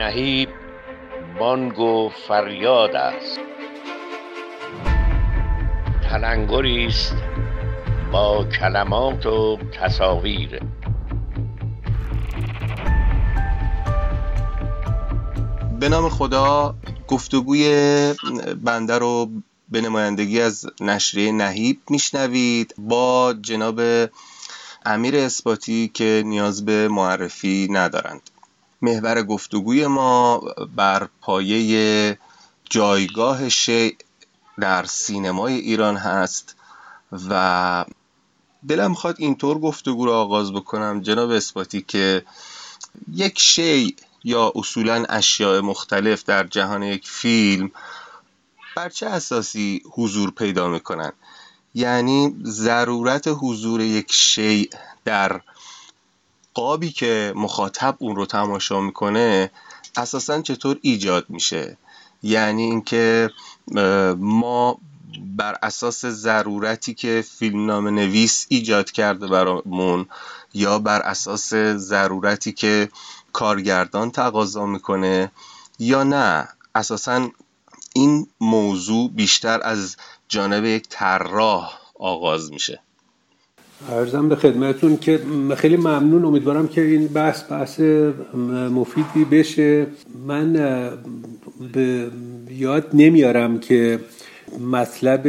نهیب بانگ و فریاد است. تلنگری است با کلمات و تصاویر. به نام خدا گفتگوی بنده رو به نمایندگی از نشریه نهیب میشنوید با جناب امیر اثباتی که نیاز به معرفی ندارند. محور گفتگوی ما بر پایه جایگاه شیع در سینمای ایران هست و دلم می‌خواد اینطور گفتگو رو آغاز بکنم. جناب اثباتی که یک شی یا اصولا اشیاء مختلف در جهان یک فیلم بر چه اساسی حضور پیدا می‌کنن؟ یعنی ضرورت حضور یک شیء در قابی که مخاطب اون رو تماشا می‌کنه اساسا چطور ایجاد میشه؟ یعنی اینکه ما بر اساس ضرورتی که فیلمنامه نویس ایجاد کرده برامون یا بر اساس ضرورتی که کارگردان تقاضا می‌کنه یا نه اساسا این موضوع بیشتر از جانب یک طراح آغاز میشه. ارزم به خدمتون که خیلی ممنون. امیدوارم که این بحث بحث مفیدی بشه. من به یاد نمیارم که مطلب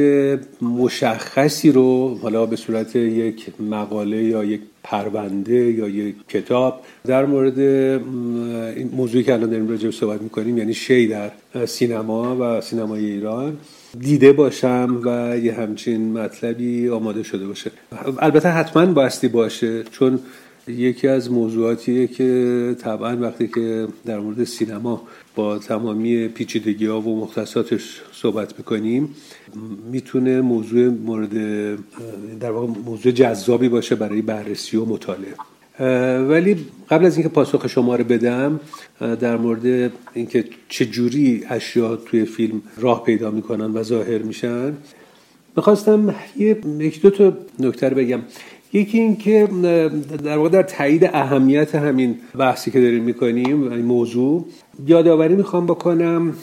مشخصی رو حالا به صورت یک مقاله یا یک پرونده یا یک کتاب در مورد این موضوعی که الان داریم راجع صحبت می‌کنیم یعنی شی در سینما و سینمای ایران دیده باشم و یه همچین مطلبی آماده شده باشه. البته حتما باستی باشه چون یکی از موضوعاتیه که طبعا وقتی که در مورد سینما با تمامی پیچیدگی ها و مختصاتش صحبت می‌کنیم می‌تونه موضوع مورد در واقع موضوع جذابی باشه برای بررسی و مطالعه. ولی قبل از اینکه پاسخ شما رو بدم در مورد اینکه چه جوری اشیا توی فیلم راه پیدا می‌کنن و ظاهر میشن می‌خواستم یک دو تا نکته بگم. یکی اینکه در واقع در تایید اهمیت همین بحثی که داریم می‌کنیم این موضوع یادآوری می‌خوام بکنم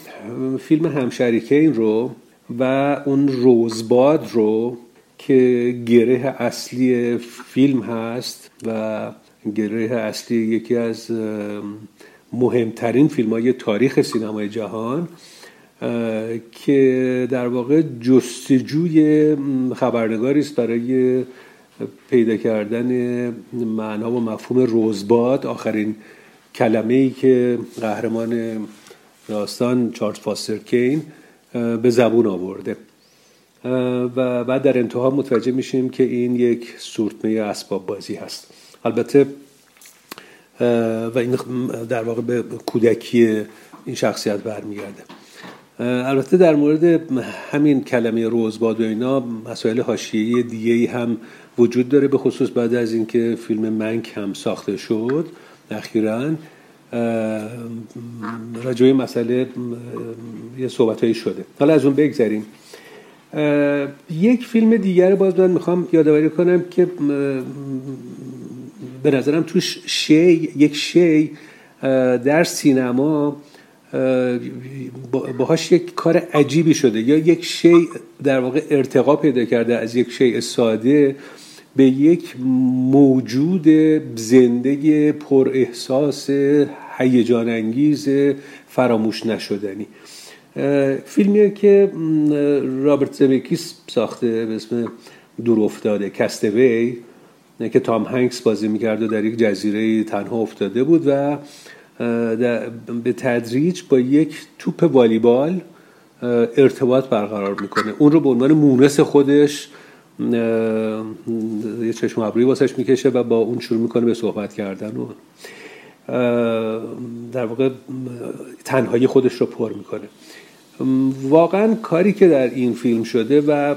فیلم همشریکین رو و اون روزباد رو که گره اصلی فیلم هست و گره اصلی یکی از مهمترین فیلم های تاریخ سینمای جهان که در واقع جستجوی خبرنگاری است برای پیدا کردن معنا و مفهوم روزباد آخرین کلمه ای که قهرمان داستان چارلز فاستر کین به زبون آورده. و بعد در انتها متوجه میشیم که این یک سورتمه اسباب بازی هست. البته و این در واقع به کودکی این شخصیت برمیگرده. البته در مورد همین کلمه روزباد و اینا مسائل حاشیه‌ای دیگه هم وجود داره به خصوص بعد از اینکه فیلم منک هم ساخته شد اخیرا. راجع مسئله یه صحبت شده. حالا از اون بگذریم. یک فیلم دیگر باز من می‌خوام یادآوری کنم که به نظرم توش شی یک شی در سینما باهاش یک کار عجیبی شده. یا یک شی در واقع ارتقا پیدا کرده از یک شی ساده به یک موجود زنده پر احساس هیجان انگیز فراموش نشدنی. فیلمیه که رابرت زمکیس ساخته به اسم دور افتاده کستوی که تام هنگس بازی می‌کرد و در یک جزیره تنها افتاده بود و به تدریج با یک توپ والیبال ارتباط برقرار می‌کنه. اون رو به عنوان مونس خودش یه چشم ابروی واسش می‌کشه و با اون شروع می‌کنه به صحبت کردن و در واقع تنهایی خودش رو پر می‌کنه. واقعا کاری که در این فیلم شده و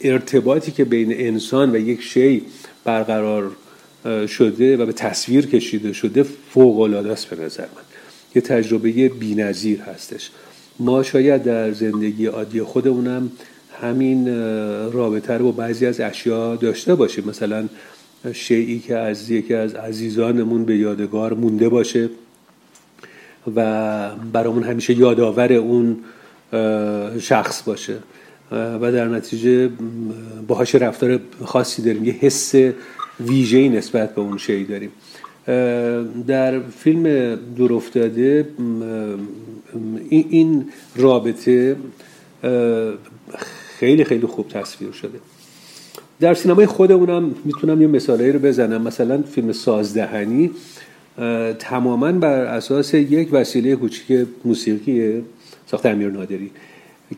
ارتباطی که بین انسان و یک شی برقرار شده و به تصویر کشیده شده فوق العاده است به نظر من. یه تجربه بی‌نظیر هستش. ما شاید در زندگی عادی خودمونم همین رابطه رو با بعضی از اشیا داشته باشیم. مثلا شیعی که از یکی از عزیزانمون به یادگار مونده باشه و برامون همیشه یادآور اون شخص باشه. و در نتیجه باهاش رفتار خاصی داریم. یه حس ویژه‌ای نسبت به اون شی داریم. در فیلم دور افتاده این رابطه خیلی خیلی خوب تصویر شده. در سینمای خودمونم می‌تونم یه مثالایی رو بزنم. مثلا فیلم سازدهنی تماما بر اساس یک وسیله کوچیک موسیقی ساخت امیر نادری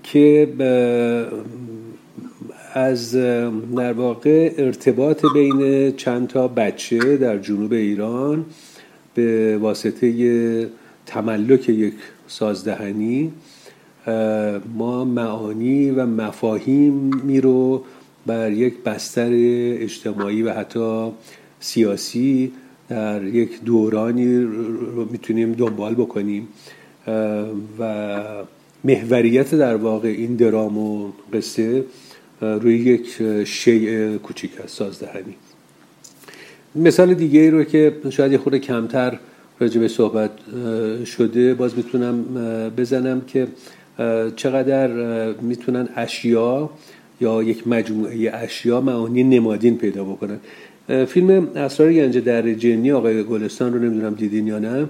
که از در واقع ارتباط بین چند تا بچه در جنوب ایران به واسطه تملک یک سازدهنی ما معانی و مفاهیمی رو بر یک بستر اجتماعی و حتی سیاسی در یک دورانی رو می‌تونیم دنبال بکنیم. و محوریت در واقع این درام و قصه روی یک شیء کوچیک است سازدهنی. مثال دیگه ای رو که شاید یه خورده کمتر راجع به صحبت شده باز می‌تونم بزنم که چقدر می‌تونن اشیا یا یک مجموعه اشیا معانی نمادین پیدا بکنن. فیلم اسرار گنج در جنی آقای گلستان رو نمی‌دونم دیدین یا نه.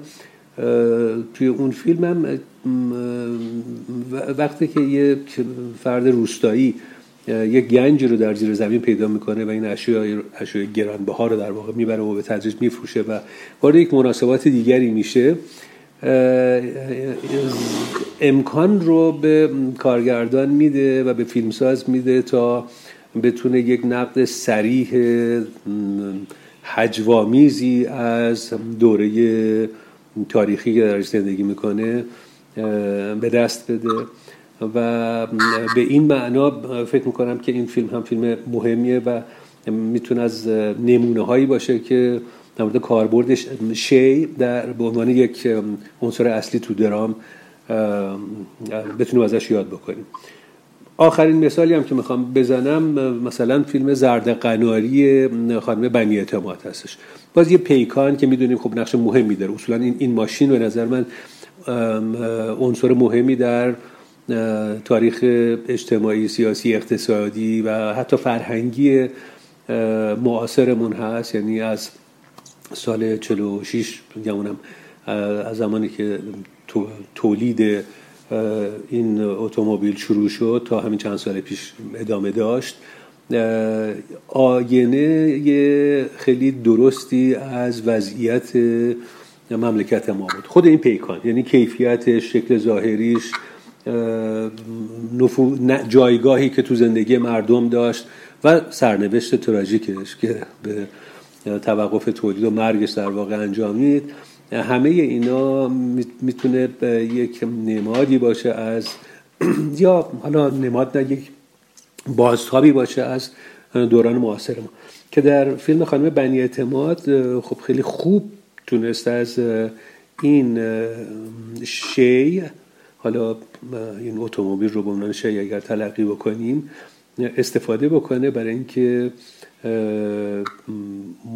توی اون فیلم هم وقتی که یک فرد روستایی یک گنج رو در زیر زمین پیدا می‌کنه و این اشیاء اشیاء گرانبها رو در واقع می‌بره و به تدریج میفروشه و وارد یک مناسبات دیگری میشه امکان رو به کارگردان میده و به فیلمساز میده تا بتونه یک نقد سریح حجوامیزی از دوره تاریخی که درش زندگی می‌کنه به دست بده. و به این معنا فکر می‌کنم که این فیلم هم فیلم مهمیه و می‌تونه از نمونه هایی باشه که در مورد کاربردش شی در به عنوان یک عنصر اصلی تو درام بتونیم ازش یاد بکنیم. آخرین مثالی هم که می‌خوام بزنم مثلا فیلم زرد قناری خانم بنی اعتماد هستش. باز یه پیکان که می‌دونیم خب نقش مهمی داره. اصولا این, این ماشین به نظر من عنصر مهمی در تاریخ اجتماعی سیاسی اقتصادی و حتی فرهنگی معاصرمون هست. یعنی از سال 46 گمونم از زمانی که تولید این اتومبیل شروع شد تا همین چند سال پیش ادامه داشت. آینه خیلی درستی از وضعیت مملکت ما بود. خود این پیکان یعنی کیفیت شکل ظاهریش جایگاهی که تو زندگی مردم داشت و سرنوشت تراژیکش که به توقف تولید و مرگش در واقع انجامید همه اینا می‌تونه یک نمادی باشه از یا حالا نماد نه یک بازتابی باشه از دوران معاصر ما. که در فیلم خانم بنی اعتماد خب خیلی خوب تونست از این شی حالا این اتومبیل رو به عنوان شی اگر تلقی بکنیم استفاده بکنه برای اینکه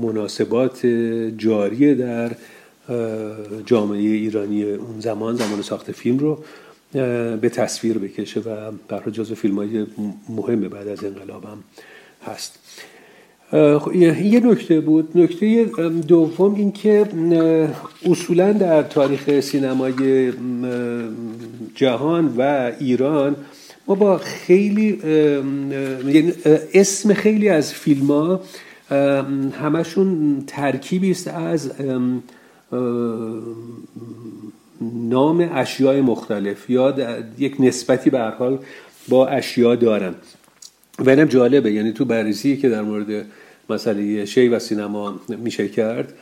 مناسبات جاری در جامعه ایرانی اون زمان زمان ساخت فیلم رو به تصویر بکشه و برای جزو فیلم های مهمه بعد از انقلاب هم هست خب، یه نکته بود. نکته دوم این که اصولا در تاریخ سینمای جهان و ایران ما با خیلی یعنی اسم خیلی از فیلم ها همشون ترکیبی است از نام اشیاء مختلف یا یک نسبتی به حال با اشیا دارن و اینم جالبه یعنی تو بررسی که در مورد مسئله شی و سینما میشه کرد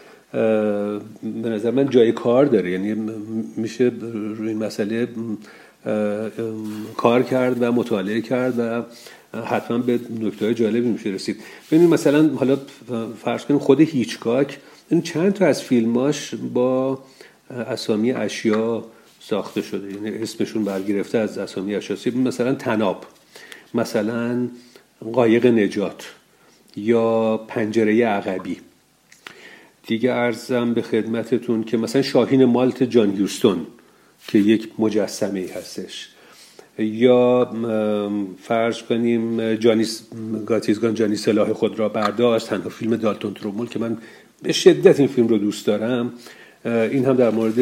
به نظر من جای کار داره. یعنی میشه روی این مسئله کار کرد و مطالعه کرد و حتما به نکته جالبی میشه رسید ببینید مثلا حالا فرض کنیم خود هیچکاک این چند تا از فیلماش با اسامی اشیا ساخته شده. یعنی اسمشون برگرفته از اسامی اشیا. مثلا تناب. مثلا قایق نجات یا پنجره عقبی. دیگه ارزم به خدمتتون که مثلا شاهین مالت جان هیوستون که یک مجسمه هستش. یا فرض کنیم جانی گاتیزگان جانی سلاح خود را برداشت. تنها فیلم دالتون ترومول که من به شدت این فیلم رو دوست دارم. این هم در مورد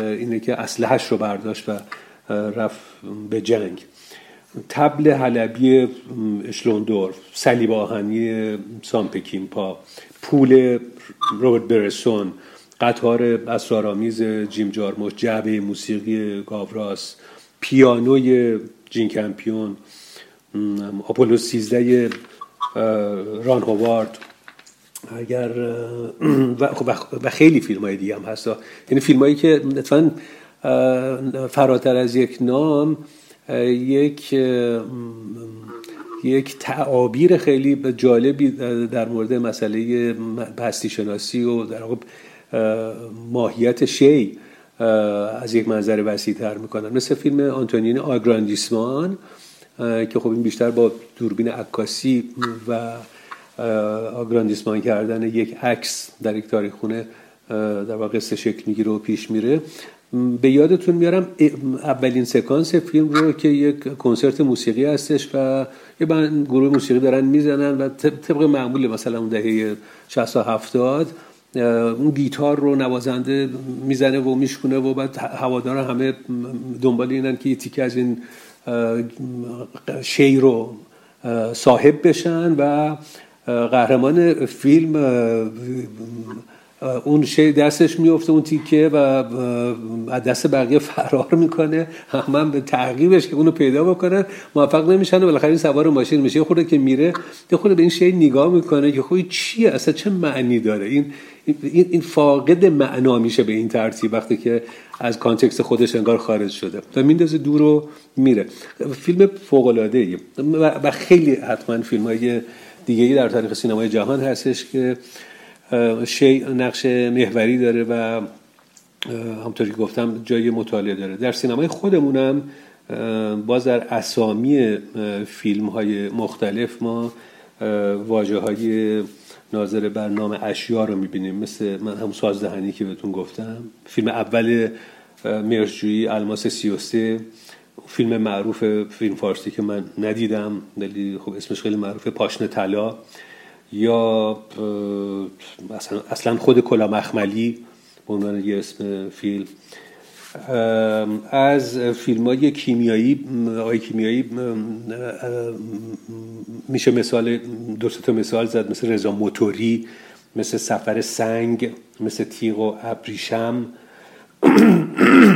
اینه که اسلحهش رو برداشت و رفت به جنگ. تبل حلبی اشلوندورف صلیب آهنی سامپکینپا پول روبرت برسون قطار اسرارآمیز جیم جارموش جعبه موسیقی گاوراس پیانوی جین کمپیون آپولو 13 ران هوارد. اگر خب، و, خیلی فیلم های دیگه هم هست. یعنی فیلم هایی که اتفاقا فراتر از یک نام یک یک تعابیر خیلی جالبی در مورد مسئله پستی شناسی و در ماهیت شی از یک منظر وسیع تر می‌کنن. مثل فیلم آنتونین آگراندیسمان که خب این بیشتر با دوربین عکاسی و آگراندیسمان کردن یک عکس در یک تاریخ خونه در واقع قصه شکل می‌گیره و پیش میره. به یادتون میارم اولین سکانس فیلم رو که یک کنسرت موسیقی هستش و یه گروه موسیقی دارن می‌زنن و طبق معمول مثلا اون دهه 60 و 70 اون گیتار رو نوازنده می‌زنه و میشکونه و بعد هوادار همه دنبال اینن که یه تیکه از این شی رو صاحب بشن و قهرمان فیلم اون شی دستش میفته اون تیکه و از دست بقیه فرار می‌کنه. همه به تعقیبش که اونو پیدا بکنن موفق نمیشن و بالاخره این سوار ماشین میشه. خورده که میره یه خورده به این شی نگاه می‌کنه که خوی چیه اصلا چه معنی داره؟ این این فاقد معنا میشه به این ترتیب وقتی که از کانتکست خودش انگار خارج شده. و میندازه دور و میره. فیلم فوق العاده و خیلی حتما فیلم های دیگه در تاریخ سینمای جهان هستش که شی نقش محوری داره و همطوری که گفتم جای مطالعه داره. در سینمای خودمونم باز در اسامی فیلم های مختلف ما واجه های ناظر بر نام اشیا رو می‌بینیم. مثل من هم سازدهنی که بهتون گفتم. فیلم اول مرجویی الماس 33 فیلم معروف فیلم فارسی که من ندیدم ولی خب اسمش خیلی معروفه پاشنه طلا. یا اصلا خود کلا مخملی به عنوان یه اسم فیلم. از فیلم های کیمیایی آقای کیمیایی میشه مثال دو مثال زد مثل رضا موتوری مثل سفر سنگ مثل تیغ و ابریشم.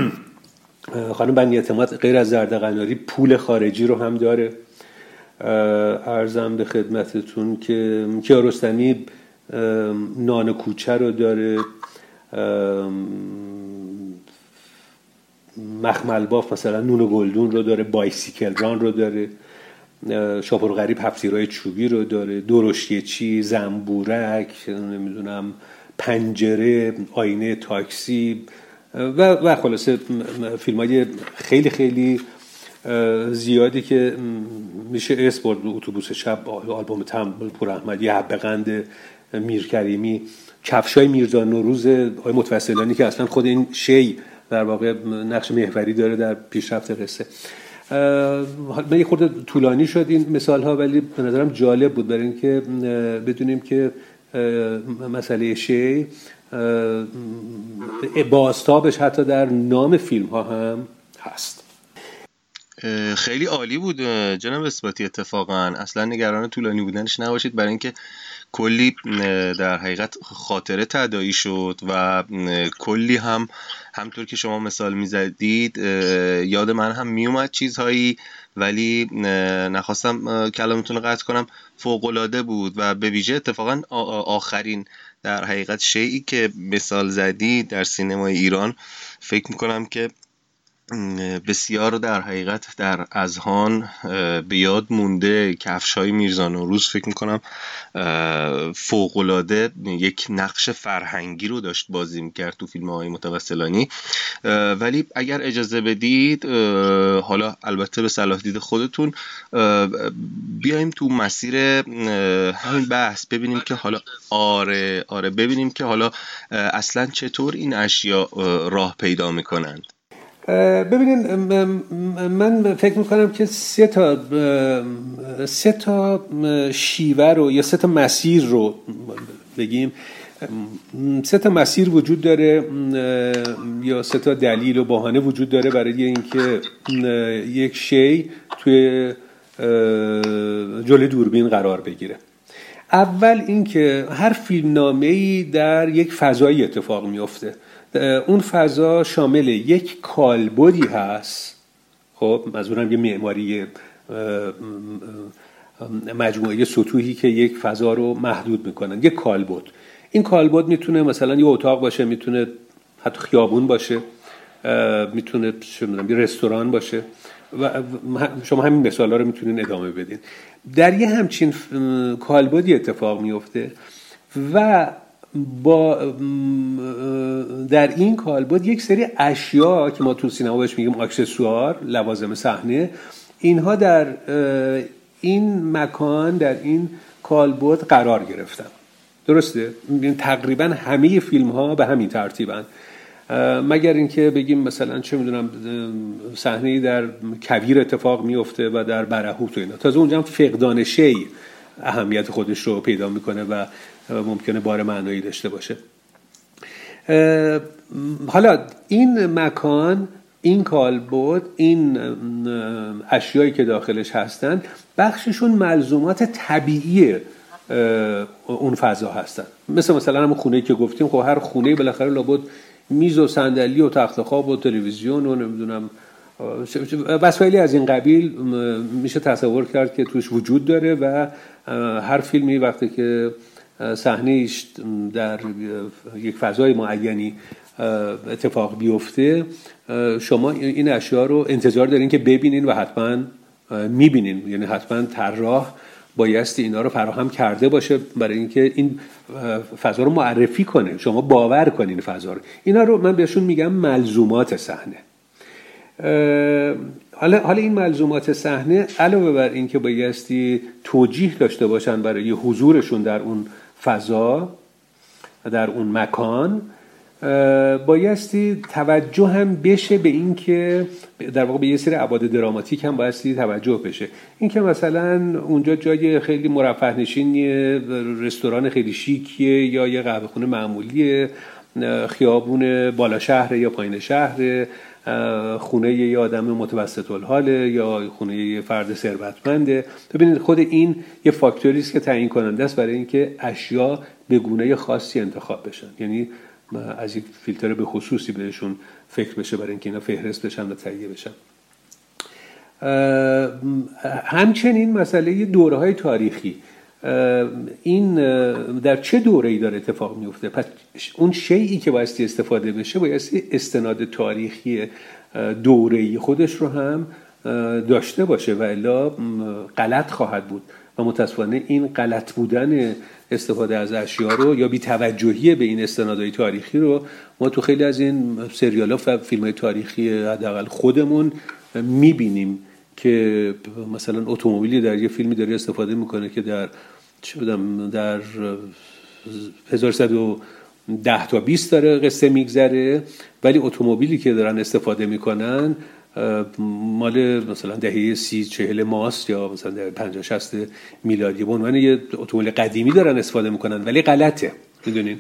خانم بنی اعتماد غیر از زرد پول خارجی رو هم داره. ارزم به خدمتتون که کیارستمی نان کوچه رو داره. مخمل باف مثلا نون گلدون رو داره بایسیکل ران رو داره. شاپور غریب هفتیرهای چوبی رو داره. درشتی چی زنبورک نمی‌دونم پنجره آینه تاکسی و, و خلاصه فیلم های خیلی خیلی زیادی که میشه اسپورت اتوبوس شب آلبوم تم پور احمدی حبقند میرکریمی کفشای میرزا نوروز آقای متوسلانی که اصلا خود این شی در واقع نقش محوری داره در پیشرفت قصه. من یه خورده طولانی شد این مثال ها ولی به نظرم جالب بود برای اینکه بدونیم که مسئله شی باستابش حتی در نام فیلم ها هم هست. خیلی عالی بود جناب اثباتی اتفاقا. اصلا نگران طولانی بودنش نباشید برای اینکه کلی در حقیقت خاطره تدایی شد و کلی هم همطور که شما مثال می‌زدید یاد من هم میومد چیزهایی ولی نخواستم کلامتون رو قطع کنم فوقلاده بود و به ویژه اتفاقا آخرین در حقیقت شیعی که مثال زدید در سینمای ایران فکر می‌کنم که بسیار در حقیقت در اذهان به یاد مونده کفش های میرزان روز فکر می‌کنم فوقلاده یک نقش فرهنگی رو داشت بازی می‌کرد تو فیلم های متوسلانی. ولی اگر اجازه بدید حالا البته به صلاح دید خودتون بیایم تو مسیر همین بحث ببینیم که حالا آره آره ببینیم که حالا اصلا چطور این اشیا راه پیدا می‌کنند. ببینین من فکر می‌کنم که سه تا سه تا شیوه رو یا سه تا مسیر رو بگیم. سه تا مسیر وجود داره یا سه تا دلیل و بهانه وجود داره برای اینکه یک شی توی جلوی دوربین قرار بگیره. اول اینکه هر فیلمنامه ای در یک فضایی اتفاق میفته اون فضا شامل یک کالبدی هست. خب منظورم یه معماری مجموعه سطوحی که یک فضا رو محدود می‌کنن. یک کالبد. این کالبد می‌تونه مثلا یه اتاق باشه می‌تونه حتی خیابون باشه می‌تونه یه رستوران باشه. و شما همین مثال ها رو می‌تونین ادامه بدین. در یه همچین کالبدی اتفاق میفته و با در این کالبد یک سری اشیا که ما تو سینما بهش میگیم اکسسوار لوازم صحنه اینها در این مکان در این کالبد قرار گرفتن. درسته؟ تقریبا همه فیلم ها به همین ترتیبن. مگر اینکه بگیم مثلا چه می‌دونم صحنه در کویر اتفاق میفته و در برهوت و اینا. تازه اونجا فقدان شی اهمیت خودش رو پیدا می‌کنه و ممکنه بار معنایی داشته باشه. حالا این مکان این کالبد این اشیایی که داخلش هستن بخششون ملزومات طبیعی اون فضا هستن. مثل مثلا هم خونه که گفتیم خب هر خونه بالاخره لابد میز و صندلی و تخت خواب و تلویزیون و نمی‌دونم وسایلی از این قبیل میشه تصور کرد که توش وجود داره و هر فیلمی وقتی که صحنهش در یک فضای معینی اتفاق بیفته. شما این اشیا رو انتظار دارین که ببینین و حتما می‌بینین. یعنی حتما طراح بایستی اینا رو فراهم کرده باشه برای اینکه این فضا رو معرفی کنه. شما باور کنین فضا رو. اینا رو من بهشون میگم ملزومات صحنه. حالا حالا این ملزومات صحنه علاوه بر اینکه بایستی توجیه داشته باشن برای حضورشون در اون فضا در اون مکان بایستی توجه هم بشه به اینکه در واقع به یه سری عباد دراماتیک هم بایستی توجه بشه. اینکه مثلا اونجا جای خیلی مرفه نشینیه رستوران خیلی شیکیه یا یه قهوه خونه معمولیه خیابون بالا شهر یا پایین شهر خونه یه آدم متوسط الحاله یا خونه یه فرد ثروتمنده. ببینید خود این یه فاکتوری است که تعیین کننده است برای اینکه اشیا به گونه خاصی انتخاب بشن. یعنی از یک فیلتر به خصوصی بهشون فکر بشه برای اینکه اینا فهرست بشن و تهیه بشن. همچنین مسئله دوره های تاریخی. این در چه دوره ای داره اتفاق میفته پس اون شیعی که بایستی استفاده بشه بایستی استناد تاریخی دوره خودش رو هم داشته باشه و الا غلط خواهد بود. و متاسفانه این غلط بودن استفاده از اشیا رو یا بی توجهی به این استنادهای تاریخی رو ما تو خیلی از این سریال ها و فیلم های تاریخی حداقل خودمون می‌بینیم. که مثلا اتومبیلی در یه فیلمی داره استفاده می‌کنه که در چه بدم در 1110 تا 20 داره قصه میگذره ولی اتومبیلی که دارن استفاده می‌کنن مال مثلا دهه سی چهل ماست یا مثلا در 50 60 میلادی به عنوان یه اتومبیل قدیمی دارن استفاده می‌کنن ولی غلطه. می‌دونین؟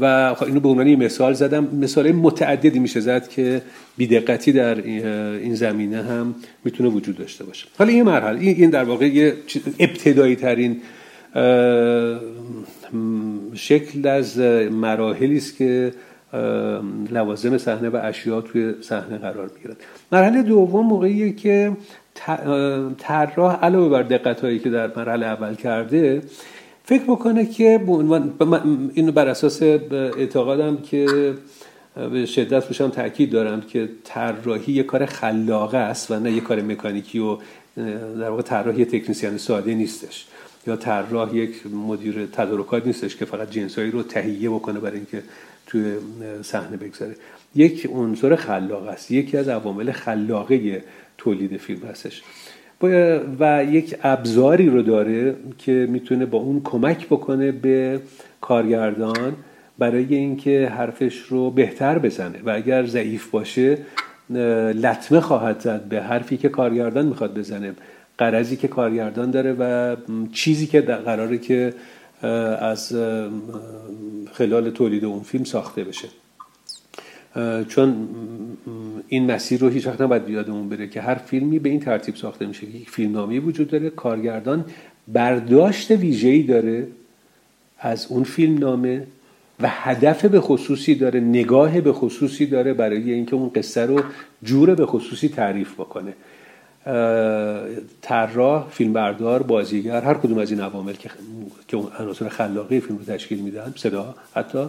و خب اینو به عنوان مثال زدم. مثال متعددی میشه زد که بیدقتی در این زمینه هم می‌تونه وجود داشته باشه. حالا این مرحله این در واقع یه ابتدایی ترین شکل از مراحلی است که لوازم صحنه و اشیا توی صحنه قرار می‌گیرن مرحله دوم موقعیه که طراح علاوه بر دقت که در مرحله اول کرده فکر بکنه که اینو بر اساس اعتقادم که به شدت روشم تاکید دارم که طراحی یه کار خلاقه است و نه یه کار مکانیکی و در واقع طراحی تکنیسیان ساده نیستش. یا طراح یک مدیر تدارکات نیستش که فقط جنسایی رو تهیه بکنه برای اینکه توی صحنه بگذاره. یک عنصر خلاق است. یکی از عوامل خلاقه تولید فیلم هستش. و یک ابزاری رو داره که می‌تونه با اون کمک بکنه به کارگردان برای اینکه حرفش رو بهتر بزنه. و اگر ضعیف باشه لطمه خواهد زد به حرفی که کارگردان می‌خواد بزنه قرضی که کارگردان داره و چیزی که قراره که از خلال تولید اون فیلم ساخته بشه. چون این مسیر رو هیچ وقت نباید بیادمون بره که هر فیلمی به این ترتیب ساخته میشه یک فیلمنامه وجود داره. کارگردان برداشت ویژه‌ای داره از اون فیلمنامه و هدف به خصوصی داره نگاه به خصوصی داره برای اینکه اون قصه رو جور به خصوصی تعریف بکنه. طراح فیلمبردار بازیگر هر کدوم از این عوامل که که عناصر خلاقی فیلم رو تشکیل میدن صدا حتی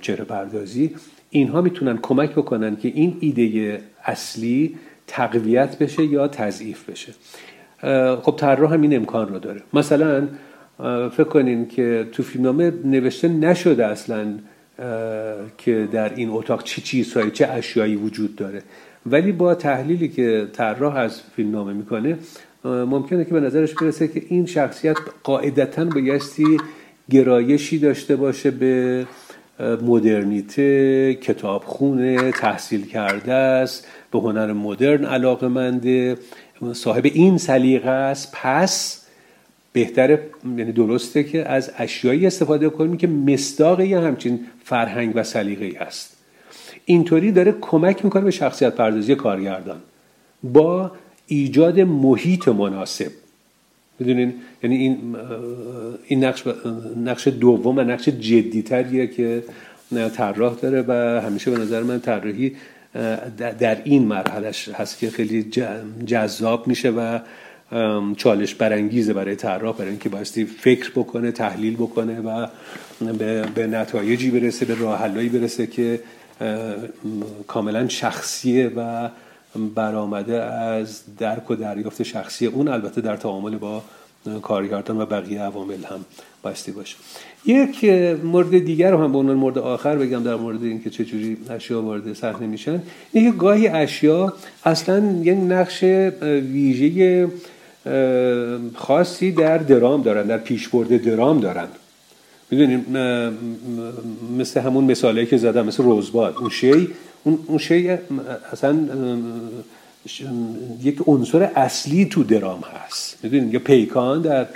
چهره پردازی. اینها می‌تونن کمک بکنن که این ایده اصلی تقویت بشه یا تضعیف بشه. خب طراح هم این امکان رو داره. مثلا فکر کنین که تو فیلمنامه نوشته نشده اصلا که در این اتاق چه چیزهایی چه اشیایی وجود داره. ولی با تحلیلی که طراح از فیلمنامه می‌کنه ممکنه که به نظرش برسه که این شخصیت قاعدتا بایستی گرایشی داشته باشه به مدرنیته کتابخونه تحصیل کرده است به هنر مدرن علاقه منده صاحب این سلیقه است. پس بهتره یعنی درسته که از اشیایی استفاده کنیم که مصداق یه همچین فرهنگ و سلیقه است. اینطوری داره کمک می‌کنه به شخصیت پردازی کارگردان. با ایجاد محیط مناسب. می‌دونین؟ یعنی این این نقش نقش دوم و نقش جدیتریه که طراح داره و همیشه به نظر من طراحی در این مرحلهش هست که خیلی جذاب میشه و چالش برانگیزه برای طراح برای اینکه بایستی فکر بکنه تحلیل بکنه و به, نتایجی برسه به راه برسه که کاملا شخصیه و برآمده از درک و دریافت شخصی اون البته در تعامل با کارگردان و بقیه عوامل هم بایستی باشه. یک مورد دیگر رو هم به عنوان مورد آخر بگم در مورد اینکه چجوری اشیا وارد صحنه میشن. اینکه گاهی اشیا اصلا یک نقش ویژه خاصی در درام دارن در پیشبرد درام دارن. می‌دونیم مثل همون مثالی که زدم مثل روزباد اون شی اون شی اصلا یک عنصر اصلی تو درام هست. می‌دونید یا پیکان در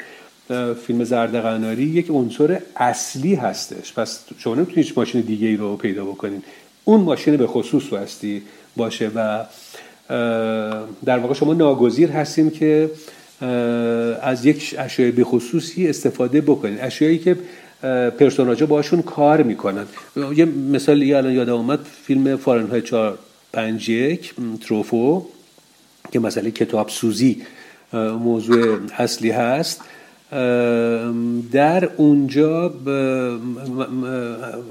فیلم زرد قناری یک عنصر اصلی هستش. پس شما نمی‌تونید ماشین دیگه ای رو پیدا بکنین. اون ماشین به خصوص بستی باشه و در واقع شما ناگزیر هستیم که از یک اشیاء به خصوصی استفاده بکنید اشیایی که پرسوناجا باشون کار می‌کنن. یه مثال یه الان یادم اومد فیلم فارنهای 451 تروفو که مسئله کتاب سوزی موضوع اصلی هست. در اونجا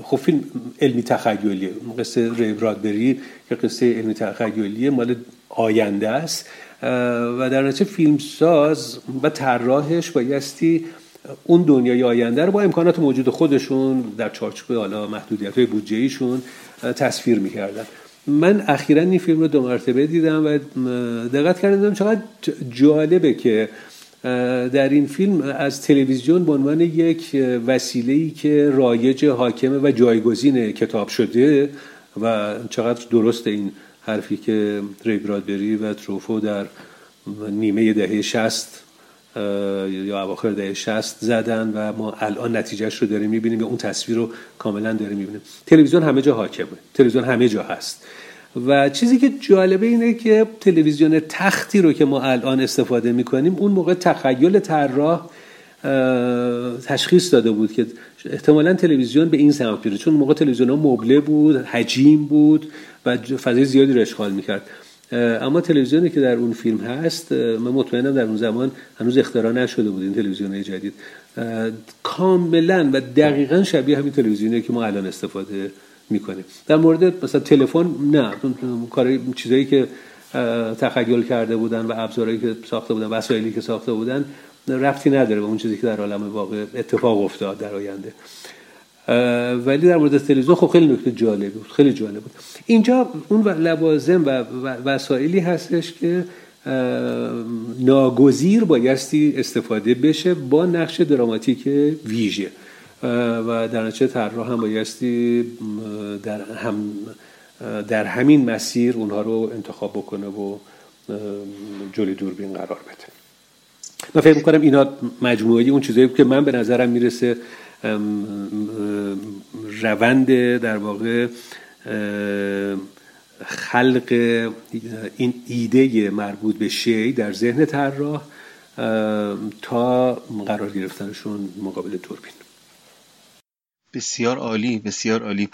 خب فیلم علمی تخیلیه. قصه ری برادبری که قصه علمی تخیلیه مال آینده است. و در نتیجه فیلمساز و طراحش بایستی اون دنیای آینده رو با امکانات موجود خودشون در چارچوب حالا محدودیت های بودجه ایشون تصویر می‌کردن. من اخیرا این فیلم رو دو مرتبه دیدم و دقت کردم چقدر جالبه که در این فیلم از تلویزیون به عنوان یک وسیله که رایج حاکمه و جایگزین کتاب شده و چقدر درست این حرفی که ری برادبری و تروفو در نیمه دهه شست یا اواخر دهه 60 زدن و ما الان نتیجهش رو داریم می‌بینیم و اون تصویر رو کاملا داریم می‌بینیم. تلویزیون همه جا حاکمه. تلویزیون همه جا هست. و چیزی که جالبه اینه که تلویزیون تختی رو که ما الان استفاده می‌کنیم اون موقع تخیل طراح تشخیص داده بود که احتمالا تلویزیون به این سمت چون موقع تلویزیون ها مبله بود حجیم بود و فضای زیادی رو اشغال می‌کرد. اما تلویزیونی که در اون فیلم هست من مطمئنم در اون زمان هنوز اختراع نشده بود این تلویزیون جدید کاملا و دقیقا شبیه همین تلویزیونی که ما الان استفاده می‌کنه در مورد مثلا تلفن نه. کار چیزایی که تخیل کرده بودن و ابزارهایی که ساخته بودن وسایلی که ساخته بودن رفتی نداره به اون چیزی که در عالم واقع اتفاق افتاد در آینده. ولی در مورد تلویزیون خب خیلی نکته جالبی بود خیلی جالب بود. اینجا اون لوازم و وسایلی هستش که ناگزیر بایستی استفاده بشه با نقش دراماتیک ویژه. و در نتیجه طراح هم بایستی در هم در همین مسیر اونها رو انتخاب بکنه و جلوی دوربین قرار بده. من فکر می‌کنم اینا مجموعه اون چیزایی که من به نظرم می‌رسه روند در واقع خلق این ایده مربوط به شی در ذهن طراح تا قرار گرفتنشون مقابل دوربین. بسیار عالی بسیار عالی.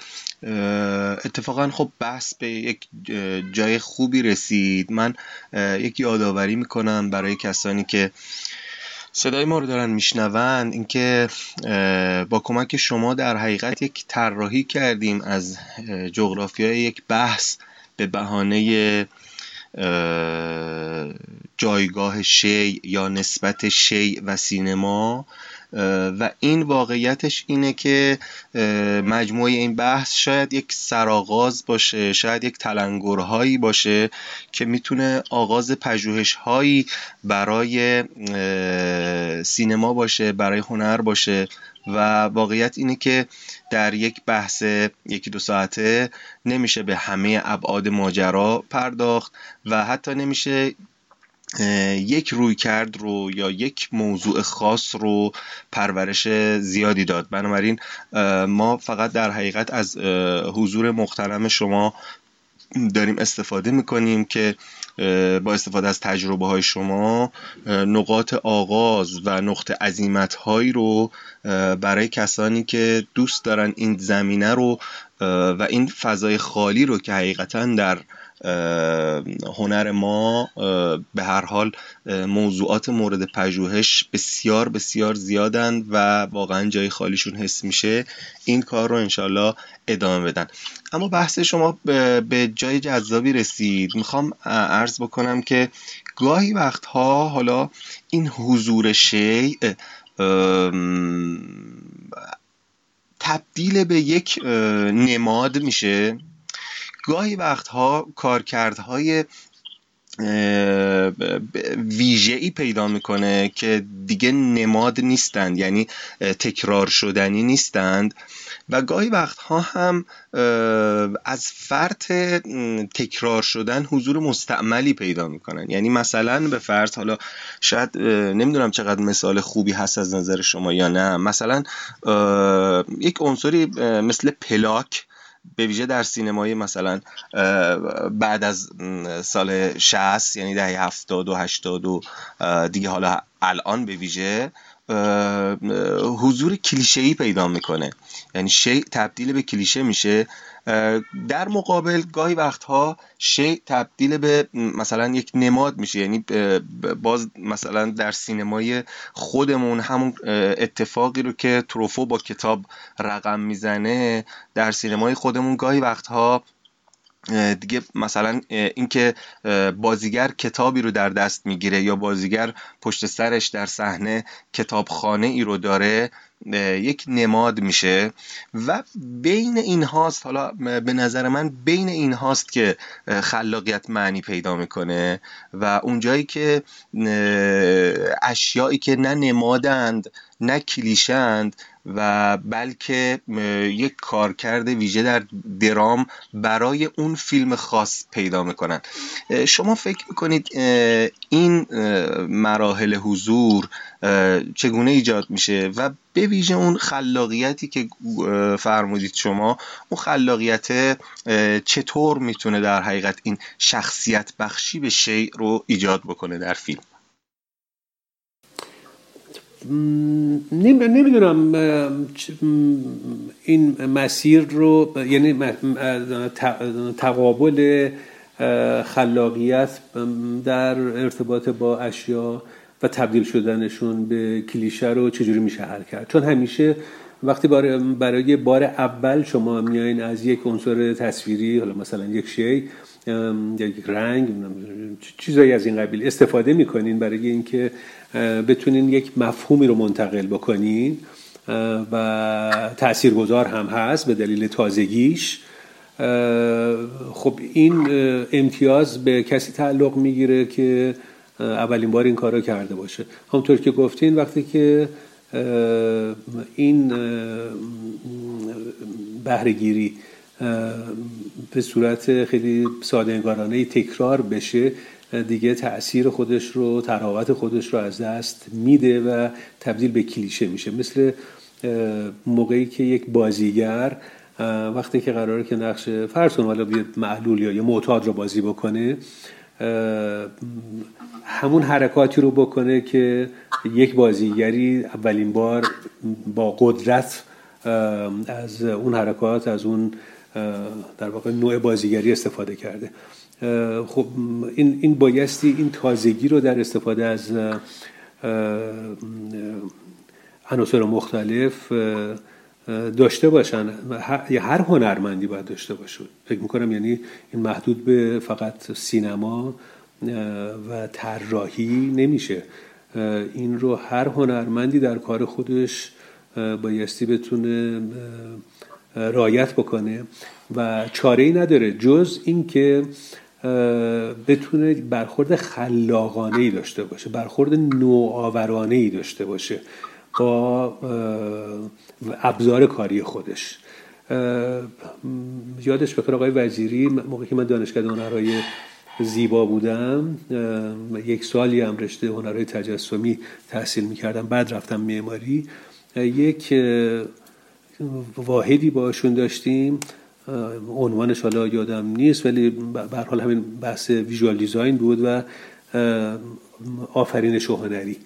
اتفاقا خب بحث به یک جای خوبی رسید. من یک یادآوری می‌کنم برای کسانی که صدای ما رو دارن میشنوند اینکه با کمک شما در حقیقت یک طراحی کردیم از جغرافیای یک بحث به بهانه جایگاه شی یا نسبت شی و سینما. و این واقعیتش اینه که مجموعه این بحث شاید یک سرآغاز باشه شاید یک تلنگرهایی باشه که می‌تونه آغاز پژوهش هایی برای سینما باشه برای هنر باشه و واقعیت اینه که در یک بحث یکی دو ساعته نمیشه به همه ابعاد ماجرا پرداخت و حتی نمیشه یک روی کرد رو یا یک موضوع خاص رو پرورش زیادی داد. بنابراین ما فقط در حقیقت از حضور محترم شما داریم استفاده می‌کنیم که با استفاده از تجربه های شما نقاط آغاز و نقطه عظیمت هایی رو برای کسانی که دوست دارن این زمینه رو و این فضای خالی رو که حقیقتا در هنر ما به هر حال موضوعات مورد پژوهش بسیار بسیار زیادند و واقعا جای خالیشون حس میشه. این کار رو انشالله ادامه بدن. اما بحث شما به جای جذابی رسید. می‌خوام عرض بکنم که گاهی وقتها حالا این حضور شیع تبدیل به یک نماد میشه. گاهی وقتها کارکردهای ویژه ای پیدا می‌کنه که دیگه نماد نیستند یعنی تکرار شدنی نیستند. و گاهی وقتها هم از فرط تکرار شدن حضور مستعملی پیدا می‌کنن. یعنی مثلا به فرض حالا شاید نمی‌دونم چقدر مثال خوبی هست از نظر شما یا نه. مثلا یک عنصری مثل پلاک به ویژه در سینمای مثلا بعد از سال 60 یعنی دهه 70 و 80 و دیگه حالا الان به ویژه حضور کلیشه ای پیدا می‌کنه. یعنی شی تبدیل به کلیشه میشه. در مقابل گاهی وقتها شی تبدیل به مثلا یک نماد میشه. یعنی باز مثلا در سینمای خودمون همون اتفاقی رو که تروفو با کتاب رقم می‌زنه در سینمای خودمون گاهی وقتها دیگه مثلا اینکه بازیگر کتابی رو در دست می‌گیره یا بازیگر پشت سرش در صحنه کتابخانه ای رو داره یک نماد میشه و بین این هاست حالا به نظر من بین این هاست که خلاقیت معنی پیدا می‌کنه و اونجایی که اشیایی که نه نمادند نه کلیشند و بلکه یک کارکرد ویژه در درام برای اون فیلم خاص پیدا می‌کنن. شما فکر می‌کنید این مراحل حضور چگونه ایجاد میشه و به ویژه اون خلاقیتی که فرمودید شما اون خلاقیت چطور می‌تونه در حقیقت این شخصیت بخشی به شیء رو ایجاد بکنه در فیلم؟ نمی‌دونم این مسیر رو یعنی تقابل خلاقیت در ارتباط با اشیا و تبدیل شدنشون به کلیشه رو چجوری میشه حل کرد؟ چون همیشه وقتی برای بار اول شما میایین از یک عنصر تصویری حالا مثلا یک شی یا یک رنگ چیزایی از این قبیل استفاده می‌کنین برای اینکه بتونین یک مفهومی رو منتقل بکنین و تاثیرگذار هم هست به دلیل تازگیش. خب این امتیاز به کسی تعلق می‌گیره که اولین بار این کار رو کرده باشه. همونطور که گفتین وقتی که این بهرهگیری به صورت خیلی ساده انگارانه تکرار بشه دیگه تاثیر خودش رو تراوت خودش رو از دست میده و تبدیل به کلیشه میشه. مثل موقعی که یک بازیگر وقتی که قراره که نقش فرسون حالا یه معلول یا یه معتاد رو بازی بکنه همون حرکاتی رو بکنه که یک بازیگری اولین بار با قدرت از اون حرکات از اون در واقع نوع بازیگری استفاده کرده. خب این این بایستی این تازگی رو در استفاده از عناصر مختلف داشته باشن. هر هنرمندی باید داشته باشه. فکر می‌کنم یعنی این محدود به فقط سینما و طراحی نمیشه. این رو هر هنرمندی در کار خودش بایستی بتونه رایت بکنه و چاره ای نداره جز اینکه بتونه برخورد خلاقانه ای داشته باشه برخورد نوآورانه ای داشته باشه با ابزار کاری خودش. یادش بخیر آقای وزیری موقعی که من دانشگاه هنرهای زیبا بودم. یک سالی هم رشته هنرهای تجسمی تحصیل می‌کردم. بعد رفتم معماری. یک واحدی باشون داشتیم. عنوانش حالا یادم نیست ولی به حال همین بحث ویژوال دیزاین بود و آفرینش هنری.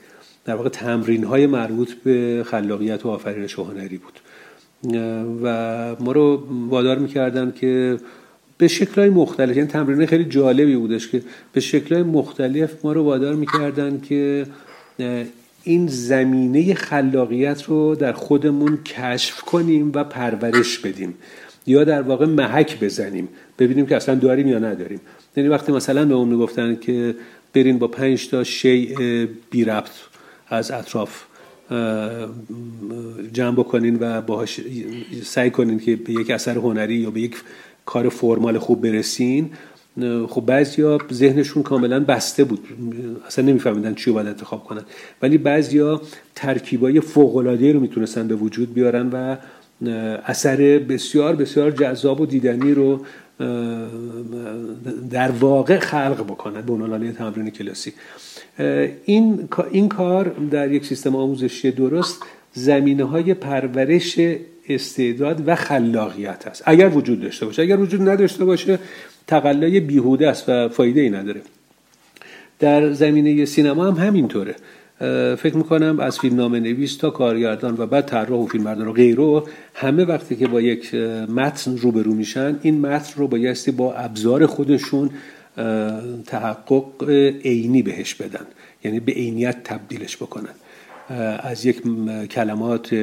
در واقع تمرین های مربوط به خلاقیت و آفرینش هنری بود. و ما رو وادار می‌کردن که به شکلهای مختلف یعنی تمرین خیلی جالبی بودش که به شکلهای مختلف ما رو وادار می‌کردن که این زمینه خلاقیت رو در خودمون کشف کنیم و پرورش بدیم یا در واقع محک بزنیم ببینیم که اصلا داریم یا نداریم. یعنی وقتی مثلا به اون می‌گفتن که برین با پنج تا شیء بی ربط از اطراف جمع بکنین و باهاش سعی کنین که به یک اثر هنری یا به یک کار فرمال خوب برسین. خب بعضیا ذهنشون کاملا بسته بود. اصلا نمیفهمیدن چی رو باید انتخاب کنن. ولی بعضیا ترکیبای فوق العاده رو می‌تونستن به وجود بیارن و اثر بسیار بسیار جذاب و دیدنی رو در واقع خلق بکنن به عنوان تمرین کلاسی. این این کار در یک سیستم آموزشی درست زمینه های پرورش استعداد و خلاقیت است. اگر وجود داشته باشه. اگر وجود نداشته باشه تقلای بیهوده است و فایده ای نداره. در زمینه سینما هم همینطوره. فکر می‌کنم از فیلم نام نویس تا کارگردان و بعد طراح و فیلمبردار و غیره همه وقتی که با یک متن روبرو میشن این متن رو بایستی با ابزار خودشون تحقق عینی بهش بدن. یعنی به عینیت تبدیلش بکنن. از یک کلمات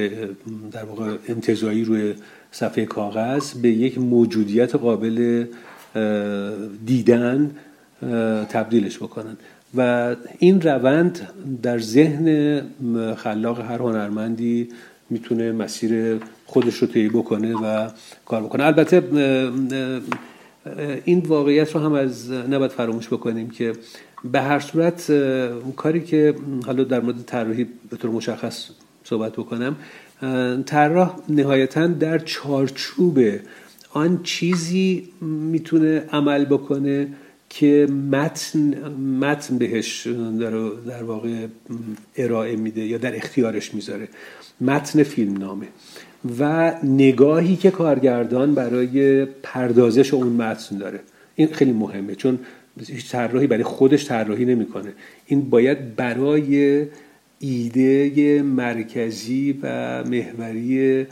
در واقع انتظایی روی صفحه کاغذ به یک موجودیت قابل دیدن تبدیلش بکنن. و این روند در ذهن خلاق هر هنرمندی می‌تونه مسیر خودش رو طی بکنه و کار بکنه. البته این واقعیت رو هم از نباید فراموش بکنیم که به هر صورت کاری که حالا در مورد طراحی به طور مشخص صحبت بکنم طراح نهایتا در چارچوب آن چیزی می‌تونه عمل بکنه که متن متن بهش در, در واقع ارائه میده یا در اختیارش می‌ذاره. متن فیلم نامه و نگاهی که کارگردان برای پردازش اون متن داره. این خیلی مهمه چون هیچ طراحی برای خودش طراحی نمی‌کنه. این باید برای ایده مرکزی و محوری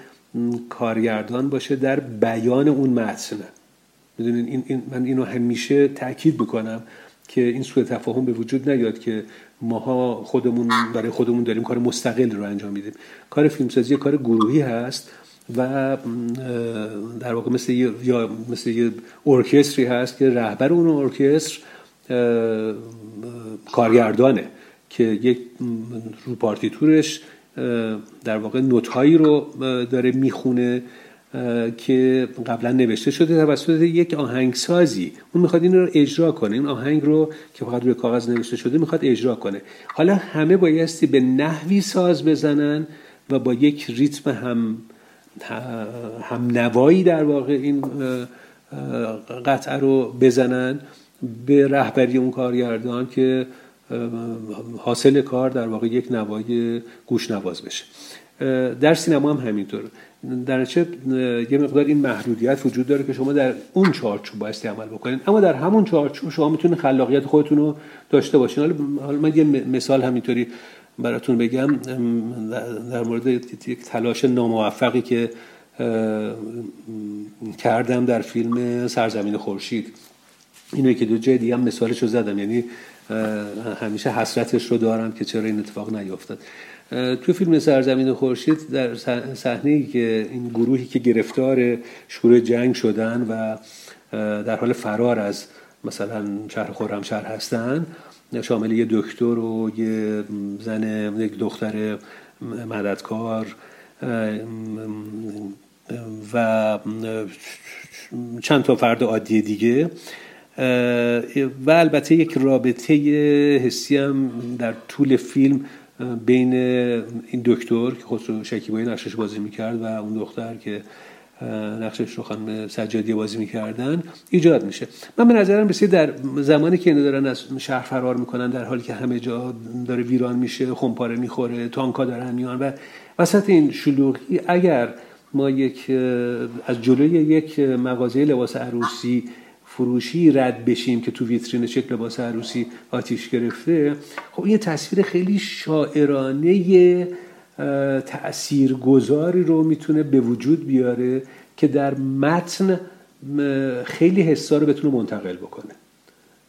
کارگردان باشه در بیان اون متن می‌دونین؟ این, من اینو همیشه تاکید می‌کنم که این سوء تفاهم به وجود نیاد که ماها خودمون برای خودمون داریم کار مستقل رو انجام میدیم. کار فیلمسازی کار گروهی هست. و در واقع مثل یه یا مثل یه ارکستری هست که رهبر اون ارکستر کارگردانه که یک رو پارتیتورش در واقع نوتهایی رو داره می‌خونه که قبلا نوشته شده توسط یک آهنگسازی. اون می‌خواد این رو اجرا کنه. این آهنگ رو که فقط روی کاغذ نوشته شده می‌خواد اجرا کنه. حالا همه بایستی به نحوی ساز بزنن و با یک ریتم هم هم نوایی در واقع این قطعه رو بزنن به رهبری اون کارگردان که حاصل کار در واقع یک نوای گوشنواز بشه. در سینما هم همینطور در چه یه مقدار این محدودیت وجود داره که شما در اون چارچوب بایستی عمل بکنید اما در همون چارچوب شما می‌تونید خلاقیت خودتون رو داشته باشین. حالا من یه مثال همینطوری. براتون بگم در مورد یک تلاش ناموفقی که کردم در فیلم سرزمین خورشید. اینو که دو جای دیگه هم مثالش رو زدم یعنی همیشه حسرتش رو دارم که چرا این اتفاق نیفتاد تو فیلم سرزمین خورشید در صحنه ای که این گروهی که گرفتار شور جنگ شدن و در حال فرار از مثلا شهر خرمشهر هستن شامل یه دکتر و یه زن یک دختر مددکار و چند تا فرد عادی دیگه. و البته یک رابطه حسی هم در طول فیلم بین این دکتر که خسرو شکیبایی نقشش بازی می‌کرد و اون دختر که نقشش رو خانم سجادی بازی می‌کردن ایجاد میشه. من به نظرم رسید در زمانی که اینا دارن از شهر فرار می‌کنن در حالی که همه جا داره ویران میشه خمپاره می‌خوره تانکا دارن میان و وسط این شلوغی اگر ما یک از جلوی یک مغازه لباس عروسی فروشی رد بشیم که تو ویترین شکل لباس عروسی آتیش گرفته خب یه تصویر خیلی شاعرانه تاثیرگذاری رو می‌تونه به وجود بیاره که در متن خیلی حسا رو بتونه منتقل بکنه.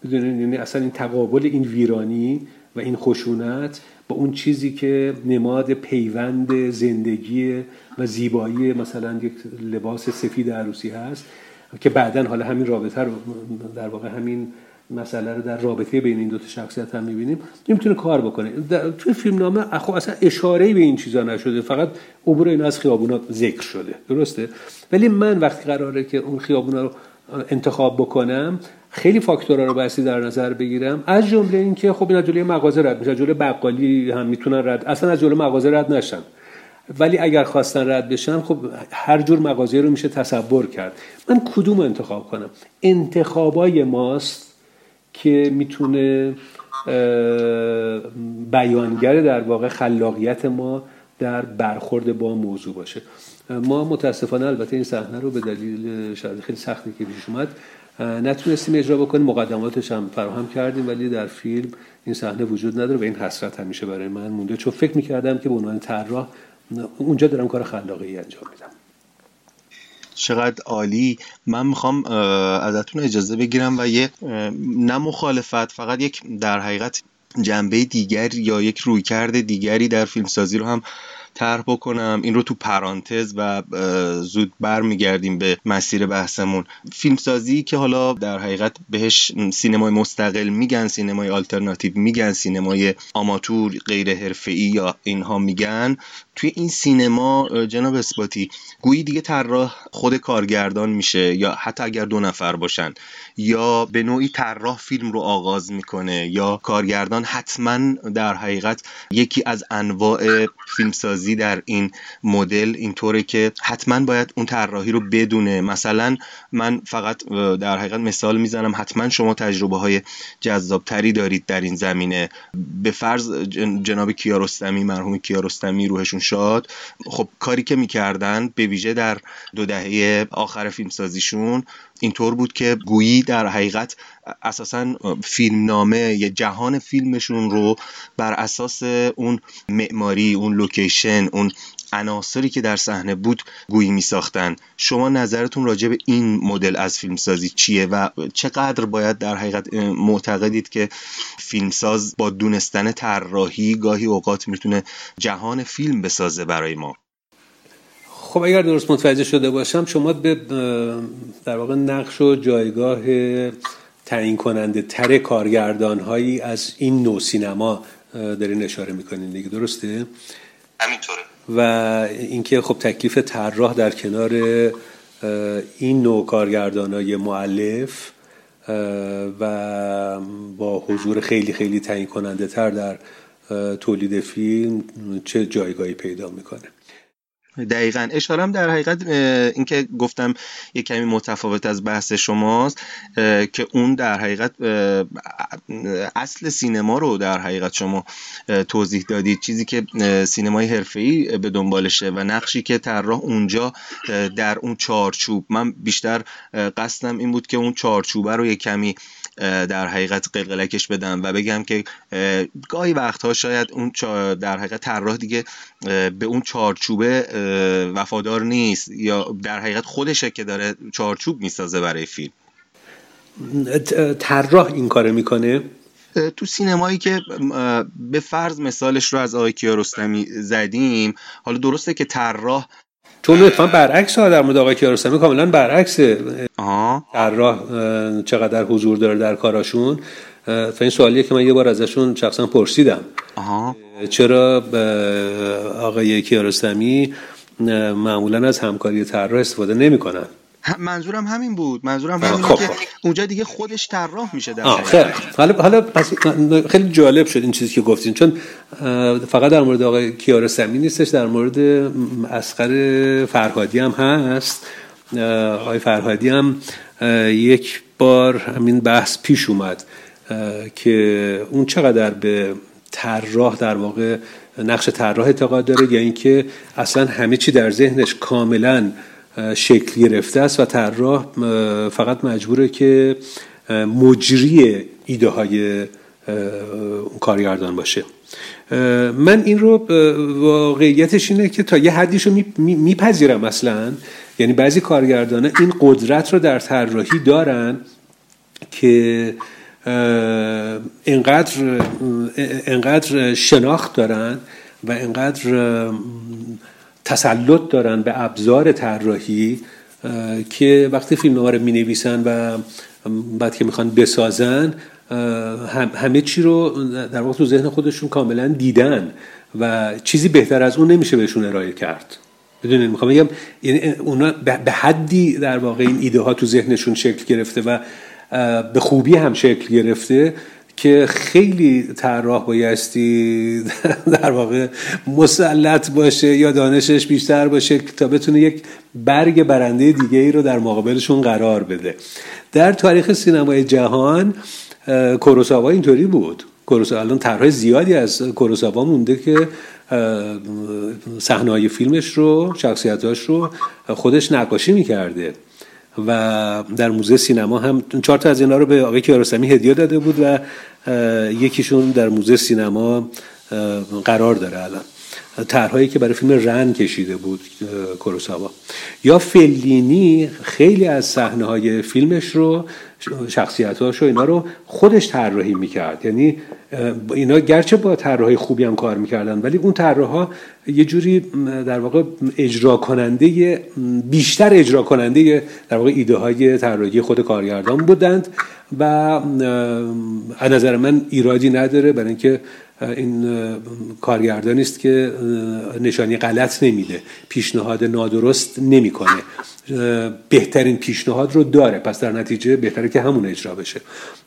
بدونین یعنی اصلا این تقابل این ویرانی و این خشونت با اون چیزی که نماد پیوند زندگی و زیبایی مثلا یک لباس سفید عروسی هست که بعدا حالا همین رابطه رو در واقع همین مسئله رو در رابطه بین این دو تا شخصیت هم می‌بینیم. این می‌تونه کار بکنه. توی فیلم نامه خب اصلا اشاره به این چیزا نشده. فقط عبور این از خیابونا ذکر شده. درسته؟ ولی من وقتی قراره که اون خیابونا رو انتخاب بکنم خیلی فاکتورها رو بسی در نظر بگیرم. از جمله اینکه خب این جلوی مغازه رد میشه جلوی بقالی هم می‌تونن رد اصلا از جلوی مغازه رد نشن. ولی اگر خواستن رد بشن خب هر جور مغازه رو میشه تصور کرد. من کدوم انتخاب کنم؟ انتخابای ماست که می‌تونه بیانگر در واقع خلاقیت ما در برخورد با موضوع باشه. ما متاسفانه البته این صحنه رو به دلیل شاید خیلی سختی که پیش اومد نتونستیم اجرا بکنیم. مقدماتش هم فراهم کردیم ولی در فیلم این صحنه وجود نداره و این حسرت همیشه برای من مونده. چون فکر می‌کردم که به عنوان طراح اونجا دارم کار خلاقی انجام میدم. چقدر عالی. من می‌خوام ازتون اجازه بگیرم و یه نه مخالفت فقط یک در حقیقت جنبه دیگر یا یک رویکرد دیگری در فیلمسازی رو هم طرح بکنم. این رو تو پرانتز و زود برمیگردیم به مسیر بحثمون. فیلمسازی که حالا در حقیقت بهش سینمای مستقل میگن سینمای آلترناتیو میگن سینمای آماتور غیر حرفه‌ای یا اینها میگن توی این سینما جناب اسباتی گویی دیگه طراح خود کارگردان میشه یا حتی اگر دو نفر باشن یا به نوعی طراح فیلم رو آغاز می‌کنه یا کارگردان حتما در حقیقت یکی از انواع فیلمسازی در این مدل اینطوره که حتما باید اون طراحی رو بدونه. مثلا من فقط در حقیقت مثال می‌زنم حتما شما تجربه های جذابتری دارید در این زمینه. به فرض جناب کیارستمی مرحوم کیارستمی روحشون شاد. خب کاری که می‌کردن به ویژه در دو دهه آخر فیلمسازیشون اینطور بود که گویی در حقیقت اساسا فیلمنامه یا جهان فیلمشون رو بر اساس اون معماری اون لوکیشن اون عناصری که در صحنه بود گویی می ساختن شما نظرتون راجع به این مدل از فیلمسازی چیه و چقدر باید در حقیقت معتقدید که فیلمساز با دونستن طراحی گاهی اوقات می‌تونه جهان فیلم بسازه برای ما؟ خب اگر درست متوجه شده باشم شما به در واقع نقش و جایگاه تعیین کننده تر کارگردان هایی از این نوع سینما دارین اشاره می‌کنین دیگه. درسته؟ همینطوره. و اینکه خب تکلیف طراح در کنار این نوع کارگردان های معلف و با حضور خیلی خیلی تعیین کننده تر در تولید فیلم چه جایگاهی پیدا می‌کنه. دقیقا. اشارم در حقیقت اینکه گفتم یه کمی متفاوت از بحث شماست که اون در حقیقت اصل سینما رو در حقیقت شما توضیح دادید. چیزی که سینمای حرفه‌ای به دنبالشه و نقشی که طراح اونجا در اون چارچوب. من بیشتر قصدم این بود که اون چارچوبه رو یه کمی در حقیقت قلقلکش بدم و بگم که گاهی وقتها شاید اون در حقیقت طراح دیگه به اون چارچوبه وفادار نیست یا در حقیقت خودشه که داره چارچوب می‌سازه برای فیلم. طراح این کاره می‌کنه؟ تو سینمایی که به فرض مثالش رو از آقای کیارستمی زدیم حالا درسته که طراح چون اتفاقا برعکس ها در مورد آقای کیارستمی کاملا برعکسه طراح چقدر حضور داره در کاراشون. این سوالیه که من یه بار ازشون شخصا پرسیدم. آها. چرا آقای کیارستمی معمولا از همکاری طراح استفاده نمی‌کنن؟ منظورم همین بود. منظورم همین خب. که اونجا دیگه خودش طراح میشه در خیلی. حالا حالا پس خیلی جالب شد این چیزی که گفتین چون فقط در مورد آقای کیارستمی نیستش در مورد اسقر فرهادی هم هست. آقای فرهادی هم یک بار همین بحث پیش اومد که اون چقدر به طراح در واقع نقش طراح اعتقاد داره یا اینکه اصلا همه چی در ذهنش کاملا شکل گرفته است و طراح فقط مجبوره که مجری ایده های کارگردان باشه. من این رو واقعیتش اینه که تا یه حدیش رو میپذیرم اصلا. یعنی بعضی کارگردان این قدرت رو در طراحی دارن که انقدر انقدر شناخت دارن و انقدر تسلط دارن به ابزار طراحی که وقتی فیلم رو می نویسن و بعد که می‌خوان بسازن همه چی رو در واقع تو ذهن خودشون کاملا دیدن و چیزی بهتر از اون نمیشه بهشون ارائه کرد. بدونید می‌خوام بگم یعنی اونا به حدی در واقع این ایده ها تو ذهنشون شکل گرفته و به خوبی هم شکل گرفته که خیلی طراح بایستی در واقع مسلط باشه یا دانشش بیشتر باشه تا بتونه یک برگ برنده دیگه ای رو در مقابلشون قرار بده. در تاریخ سینمای جهان کوروساوا اینطوری بود. کوروساوا الان طرح زیادی از کوروساوا مونده که صحنه فیلمش رو شخصیتاش رو خودش نقاشی می‌کرده. و در موزه سینما هم چهار تا از اینا رو به آقای کیارستمی هدیه داده بود و یکیشون در موزه سینما قرار داره الان. طرحهایی که برای فیلم رن کشیده بود کروساوا. یا فلینی خیلی از صحنه های فیلمش رو شخصیتاش و اینا رو خودش طراحی می‌کرد. یعنی اینا گرچه با طراحی خوبی هم کار می‌کردن ولی اون طراحها یه جوری در واقع اجرا کننده بیشتر اجرا کننده در واقع ایده های طراحی خود کارگردان بودند و از نظر من ایرادی نداره برای اینکه این کارگردانی است که نشانی غلط نمیده. پیشنهاد نادرست نمی‌کنه. بهترین پیشنهاد رو داره. پس در نتیجه بهتره که همون اجرا بشه.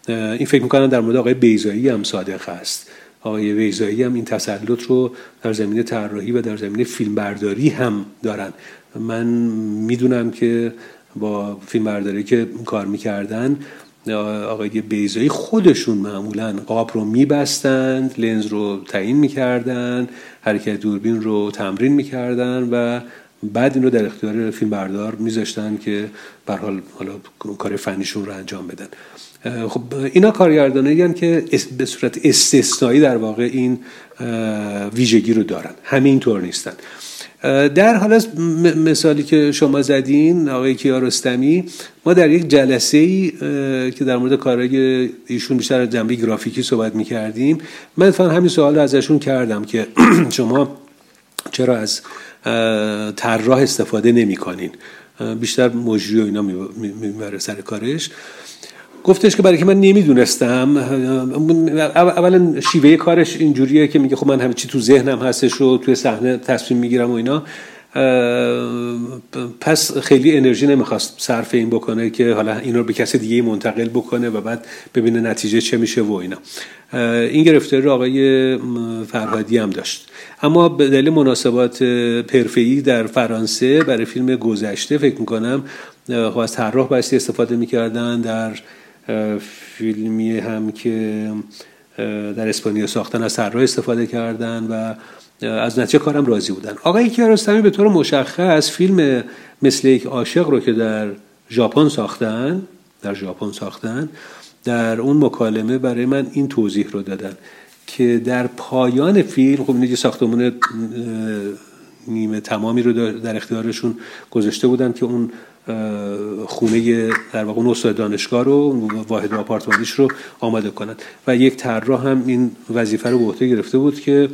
این فکر می‌کنم در مورد آقای بیزایی هم صادق هست آقای بیزایی هم این تسلط رو در زمینه طراحی و در زمینه فیلمبرداری هم دارن. من می‌دونم که با فیلمبرداری که کار می‌کردن آقای بیزایی خودشون معمولا قاب رو میبستند لنز رو تعیین می‌کردن حرکت دوربین رو تمرین می‌کردن و بعد این رو در اختیار فیلم بردار میذاشتن که بر حال حالا کار فنیشون رو انجام بدن. خب اینا کارگردانایی که به صورت استثنایی در واقع این ویژگی رو دارن. همه اینطور نیستن. در حال مثالی که شما زدین آقای کیارستمی ما در یک جلسه ای که در مورد کارهای ایشون بیشتر جنبه گرافیکی صحبت می کردیم من اتفاقا همین سوال رو ازشون کردم که شما چرا از طراح استفاده نمی کنین بیشتر مجری و اینا می‌بره سر کارش. گفتش که برای که من نمی‌دونستم. اولا شیوه کارش اینجوریه که میگه خب من همه چی تو ذهنم هستش و توی صحنه تصمیم می‌گیرم و اینا. پس خیلی انرژی نمی‌خواست صرف این بکنه که حالا این رو به کسی دیگه منتقل بکنه و بعد ببینه نتیجه چه میشه و اینا. این گرفتاری رو آقای فرهادی هم داشت. اما به دلیل مناسبات پرفه‌ای در فرانسه برای فیلم گذشته فکر می‌کنم خب از طراح بستی استفاده می‌کردن در فیلمی هم که در اسپانیا ساختن از طراح استفاده کردن و از نتیجه کارم راضی بودن. آقای کیارستمی به طور مشخص فیلم مثل یک عاشق رو که در ژاپن ساختن در ژاپن ساختن در اون مکالمه برای من این توضیح رو دادن که در پایان فیلم خب اینجا ساختمون نیمه تمامی رو در اختیارشون گذاشته بودن که اون خونه در واقع اون استاد دانشگاه رو واحد آپارتمانیش رو آماده کنند. و یک طراح هم این وظیفه رو به عهده گرفته بود که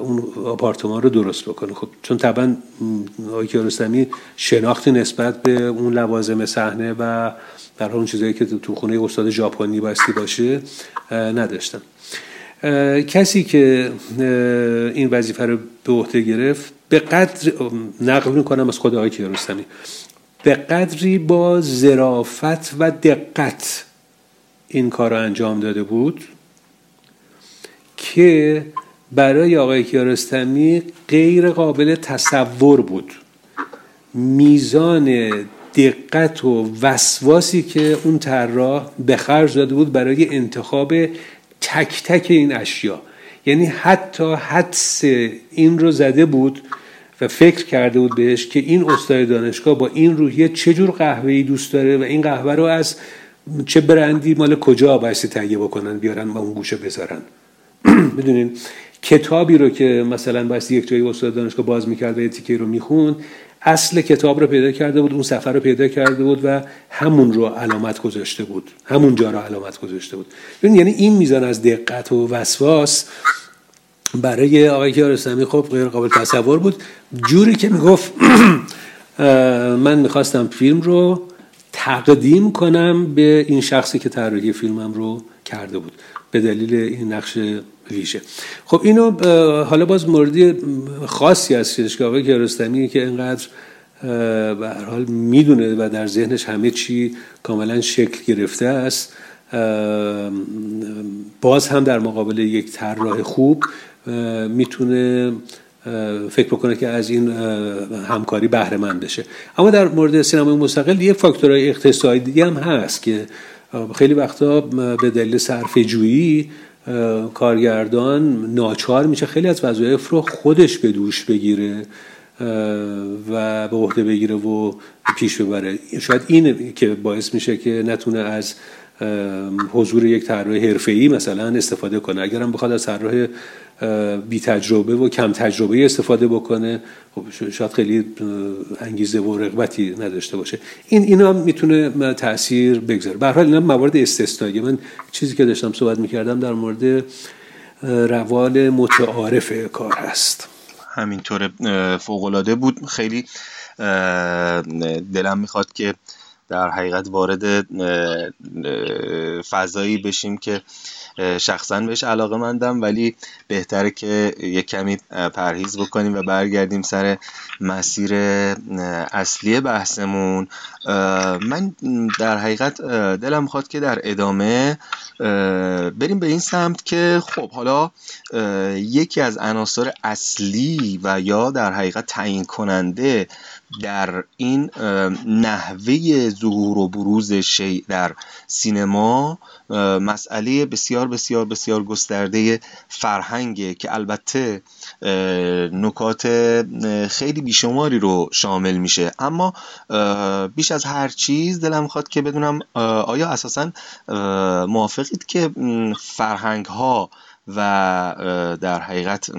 اون آپارتمان رو درست بکنه. خب چون طبعا آقای کیارستمی شناختی نسبت به اون لوازم صحنه و در اون چیزایی که تو خونه استاد ژاپنی باستی باشه نداشتن. کسی که این وظیفه رو به عهده گرفت به قدر نقل می‌کنم از خود آقای کیارستمی به قدری با ظرافت و دقت این کار رو انجام داده بود که برای آقای کیارستمی غیر قابل تصور بود. میزان دقت و وسواسی که اون طراح به خرج داده بود برای انتخاب تک تک این اشیا. یعنی حتی حدس این رو زده بود و فکر کرده بود بهش که این استاد دانشگاه با این روحیه چجور قهوه‌ای دوست داره و این قهوه رو از چه برندی مال کجا بایستی تهیه بکنن بیارن و اون گوشه بذارن. می‌دونین؟ کتابی رو که مثلا بایستی یک جایی استاد دانشگاه باز می‌کرد و تیکه رو میخون اصل کتاب رو پیدا کرده بود اون سفر رو پیدا کرده بود و همون رو علامت گذاشته بود. همون جا رو علامت گذاشته بود. یعنی این میزان از دقت و وسواس برای آقای کیارستمی خب غیر قابل تصور بود. جوری که می‌گفت من می‌خواستم فیلم رو تقدیم کنم به این شخصی که طراحی فیلمم رو کرده بود. به دلیل این نقش ویژه خب اینو حالا باز موردی خاصی از که آقای کیارستمی که اینقدر به هر حال می‌دونه و در ذهنش همه چی کاملا شکل گرفته است باز هم در مقابل یک طراح خوب می‌تونه فکر بکنه که از این همکاری بهره مند بشه. اما در مورد سینمای مستقل یه فاکتورهای اقتصادی هم هست که خیلی وقتا به دلیل صرف جویی کارگردان ناچار میشه خیلی از وظایف رو خودش به دوش بگیره و به عهده بگیره و پیش ببره. شاید این که باعث میشه که نتونه از حضور یک طراح حرفه‌ای مثلا استفاده کنه. اگرم بخواد از طراح بی تجربه و کم تجربه استفاده بکنه. خب شاید خیلی انگیزه و رغبتی نداشته باشه. این اینا می‌تونه تاثیر بگذاره. به حال اینا موارد استثنایی. من چیزی که داشتم صحبت می‌کردم در مورد روال متعارف کار هست. همینطور فوق بود. خیلی دلم می‌خواد که در حقیقت وارد فضایی بشیم که شخصا بهش علاقه مندم ولی بهتره که یه کمی پرهیز بکنیم و برگردیم سر مسیر اصلی بحثمون. من در حقیقت دلم می‌خواد که در ادامه بریم به این سمت که خب حالا یکی از عناصر اصلی و یا در حقیقت تعیین کننده در این نحوه ظهور و بروز شیء در سینما مسئله بسیار بسیار بسیار گسترده فرهنگه که البته نکات خیلی بیشماری رو شامل میشه. اما بیش از هر چیز دلم می‌خواد که بدونم آیا اساسا موافقید که فرهنگ ها و در حقیقت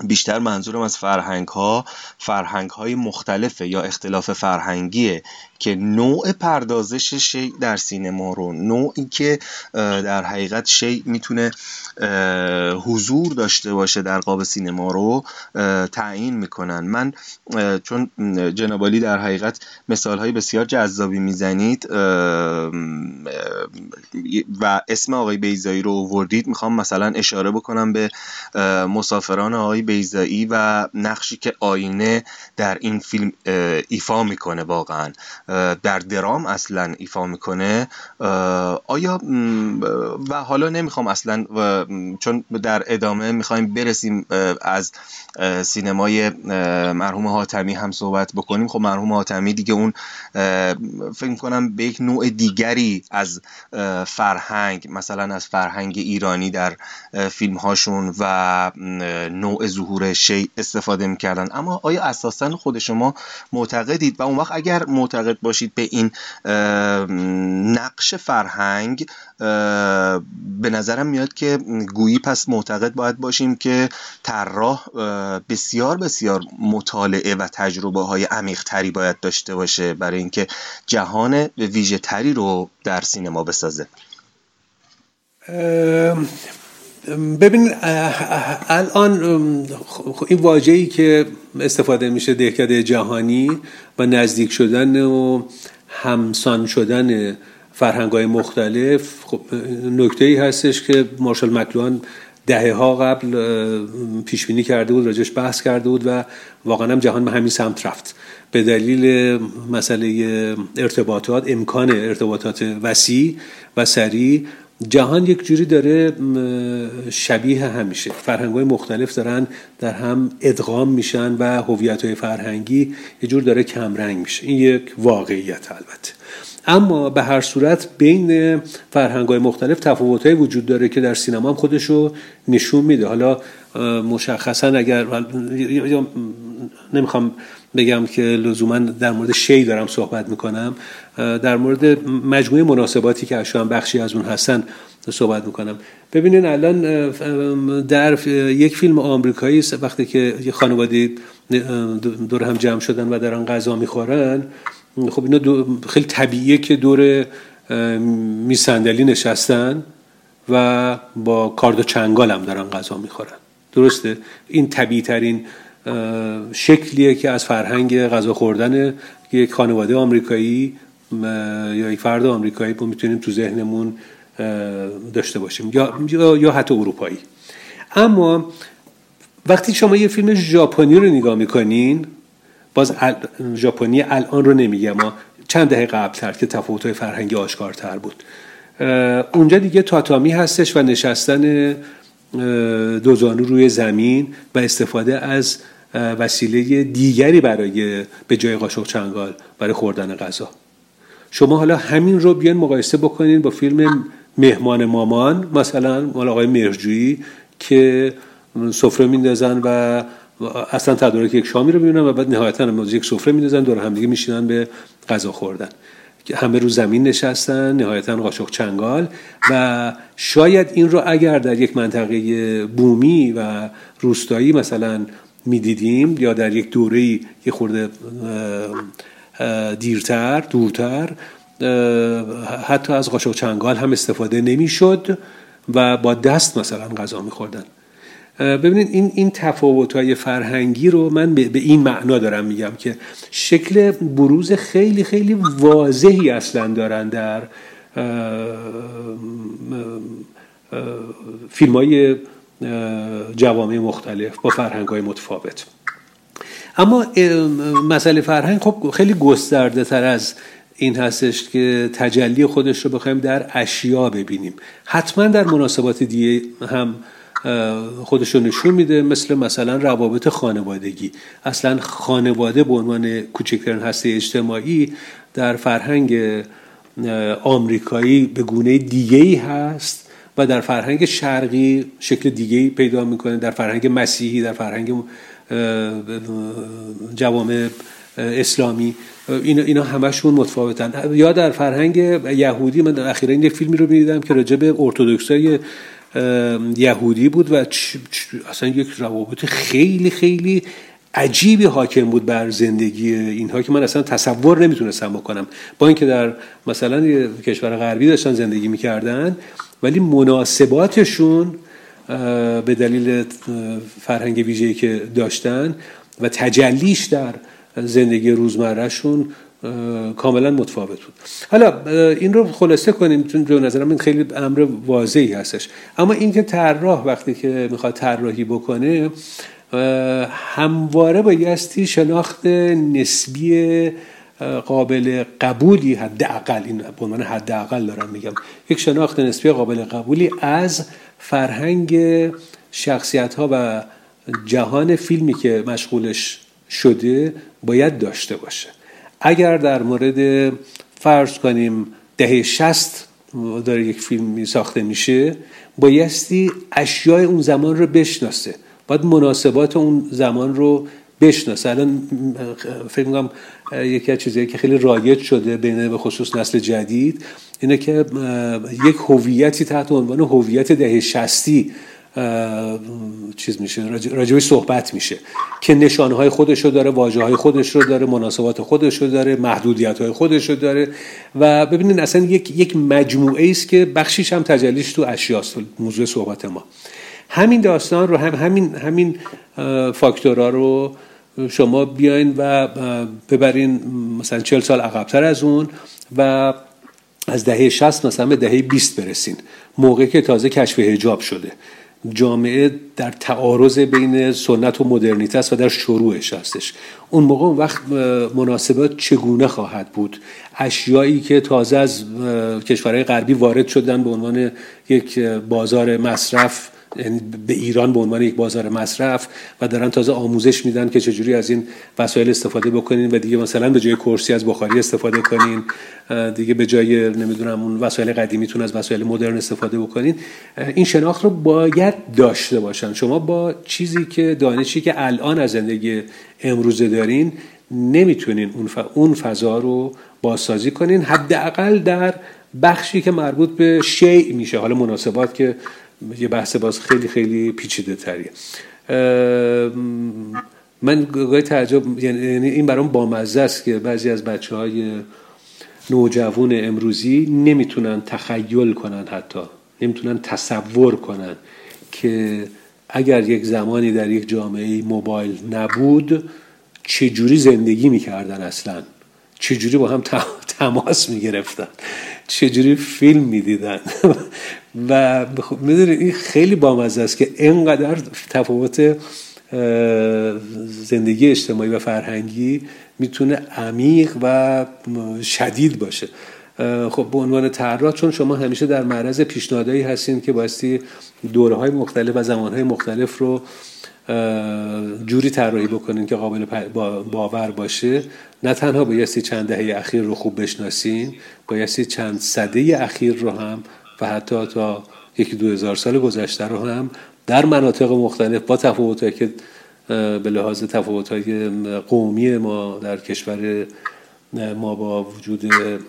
بیشتر منظورم از فرهنگ ها فرهنگ مختلفه یا اختلاف فرهنگیه. که نوع پردازش شی در سینما رو نوعی که در حقیقت شی می‌تونه حضور داشته باشه در قاب سینما رو تعیین می‌کنن. من چون جنابالی در حقیقت مثال های بسیار جذابی می‌زنید و اسم آقای بیزایی رو وردید می‌خوام مثلا اشاره بکنم به مسافران آقای بیزایی و نقشی که آینه در این فیلم ایفا می‌کنه واقعا. در درام اصلا ایفا می‌کنه آیا و حالا نمی‌خوام اصلا چون در ادامه می‌خوایم برسیم از سینمای مرحوم حاتمی هم صحبت بکنیم. خب مرحوم حاتمی دیگه اون فکر کنم به یک نوع دیگری از فرهنگ مثلا از فرهنگ ایرانی در فیلم هاشون و نوع ظهور شی استفاده می‌کردن. اما آیا اساسا خود شما معتقدید؟ و اون وقت اگر معتقد باشید به این نقش فرهنگ به نظرم میاد که گویی پس معتقد باید باشیم که طراح بسیار بسیار مطالعه و تجربه های عمیق تری باید داشته باشه برای اینکه جهان ویژه تری رو در سینما بسازه. ببین الان این واجهی که استفاده میشه دهکده جهانی و نزدیک شدن و همسان شدن فرهنگ های مختلف خب نکته ای هستش که مارشال مکلوان دهه ها قبل پیش بینی کرده بود راجش بحث کرده بود و واقعا هم جهان به همین سمت رفت. به دلیل مسئله ارتباطات امکان ارتباطات وسیع و سریع جهان یک جوری داره شبیه همیشه. فرهنگ های مختلف دارن در هم ادغام میشن و هویت های فرهنگی یه جور داره کمرنگ میشه. این یک واقعیت البته. اما به هر صورت بین فرهنگ های مختلف تفاوت وجود داره که در سینما هم خودش رو نشون میده. حالا مشخصا اگر نمی‌خوام بگم که لزوما در مورد شی دارم صحبت می‌کنم. در مورد مجموعه مناسباتی که اشوان بخشی از اون هستن صحبت می‌کنم. ببینین الان در یک فیلم آمریکایی وقتی که یه خانواده دور هم جمع شدن و دارن غذا می‌خورن خب اینا خیلی طبیعیه که دور میسندلی نشستن و با کارد و چنگال هم دارن غذا می‌خورن. درسته؟ این طبیعی ترین شکلیه که از فرهنگ غذا خوردن یک خانواده آمریکایی یا یک فرد آمریکایی ما می‌تونیم تو ذهنمون داشته باشیم یا یا حتی اروپایی. اما وقتی شما یه فیلم ژاپنی رو نگاه می‌کنین باز ژاپنی الان رو نمیگم ما چند دهه قبلتر که تفاوت‌های فرهنگی آشکارتر بود. اونجا دیگه تاتامی هستش و نشستن دوزانو روی زمین و استفاده از وسیله دیگری برای به جای قاشق چنگال برای خوردن غذا. شما حالا همین رو بیان مقایسه بکنین با فیلم مهمان مامان مثلا مال آقای مرجویی که سفره میندازن و اصلا تدارک یک شامی رو می‌بینن و بعد نهایتا یک سفره میندازن دور همدیگه میشینن به غذا خوردن. همه رو زمین نشستن نهایتا قاشق چنگال. و شاید این رو اگر در یک منطقه بومی و روستایی مثلا می‌دیدیم یا در یک دوره یه خورده دیرتر دورتر حتی از قاشق چنگال هم استفاده نمی‌شد و با دست مثلا غذا میخوردن. ببینید این این تفاوت های فرهنگی رو من به این معنا دارم میگم که شکل بروز خیلی خیلی واضحی اصلا دارن در فیلم های جوامع مختلف با فرهنگ های متفاوت. اما مسئله فرهنگ خب خیلی گسترده تر از این هستش که تجلی خودش رو بخوایم در اشیا ببینیم. حتما در مناسبات دیگه هم خودش رو نشون میده مثل مثلا روابط خانوادگی. اصلا خانواده به عنوان کوچکترین هسته اجتماعی در فرهنگ آمریکایی به گونه دیگه ای هست و در فرهنگ شرقی شکل دیگه ای پیدا می‌کنه در فرهنگ مسیحی در فرهنگ جوامع اسلامی. اینا, اینا همشون متفاوتن. یا در فرهنگ یهودی من اخیرا یک فیلمی رو می‌دیدم که راجع به ارتودکسای یهودی بود و اصلا یک روابط خیلی خیلی عجیبی حاکم بود بر زندگی اینها که من اصلا تصور نمی‌تونستم بکنم. با اینکه در مثلا کشور غربی داشتن زندگی می‌کردن ولی مناسباتشون به دلیل فرهنگ ویژه‌ای که داشتن و تجلیش در زندگی روزمرهشون کاملا متفاوت بود. حالا این رو خلاصه کنیم چون به نظرم این خیلی امر واضحی هستش. اما اینکه طراح وقتی که می‌خواد طراحی بکنه همواره بایستی شناخت نسبی قابل قبولی حداقل این به عنوان حداقل دارم میگم یک شناخت نسبی قابل قبولی از فرهنگ شخصیت ها و جهان فیلمی که مشغولش شده باید داشته باشه. اگر در مورد فرض کنیم دهه شست داره یک فیلم ساخته میشه بایستی اشیای اون زمان رو بشناسه. باید مناسبات اون زمان رو بشناسه. الان فکر می‌کنم یکی از چیزهایی که خیلی رایج شده بین به خصوص نسل جدید اینه که یک هویتی تحت عنوان هویت دهه شستی چیز میشه راجبی صحبت میشه. که نشانه های خودش رو داره واجه های خودش رو داره مناسبات خودش رو داره محدودیت های خودش رو داره. و ببینید اصلا یک, یک مجموعه است که بخشیش هم تجلیش تو اشیاست موضوع صحبت ما. همین داستان رو هم همین همین فاکتورها رو شما بیاین و ببرین مثلا چل سال عقبتر از اون و از دهه 60 مثلا به دهه 20 برسین. موقعی که تازه کشف هجاب شده. جامعه در تعارض بین سنت و مدرنیته است و در شروعش هستش. اون موقع اون وقت مناسبات چگونه خواهد بود؟ اشیایی که تازه از کشورهای غربی وارد شدن به عنوان یک بازار مصرف یعنی به ایران به عنوان یک بازار مصرف و دارن تازه آموزش میدن که چجوری از این وسایل استفاده بکنین و دیگه مثلا به جای کرسی از بخاری استفاده کنین دیگه به جای نمی‌دونم اون وسایل قدیمیتون از وسایل مدرن استفاده بکنین. این شناخت رو باید داشته باشن. شما با چیزی که دانشی که الان از زندگی امروزه دارین نمی‌تونین اون, اون فضا رو بازسازی کنین. حداقل در بخشی که مربوط به شیء میشه. حالا مناسبات که یه بحث باز خیلی خیلی پیچیده تریه. من گاهی تعجب یعنی این برام بامزه است که بعضی از بچه های نوجوان امروزی نمی‌تونن تخیل کنن حتی. نمی‌تونن تصور کنن که اگر یک زمانی در یک جامعه موبایل نبود چجوری زندگی می‌کردن اصلا؟ چجوری با هم تماس می‌گرفتن؟ چجوری فیلم می‌دیدن؟ و می‌دونید این خیلی بامزه است که اینقدر تفاوت زندگی اجتماعی و فرهنگی می‌تونه عمیق و شدید باشه. خب به عنوان طراح چون شما همیشه در معرض پیشنهادهایی هستین که بایستی دوره های مختلف و زمان های مختلف رو جوری طراحی بکنین که قابل باور باشه. نه تنها بایستی چند دهه اخیر رو خوب بشناسین بایستی چند صده اخیر رو هم و حتی تا یکی دو هزار سال گذشته رو هم در مناطق مختلف با تفاوتهایی که به لحاظ تفاوتهای قومی ما در کشور ما با وجود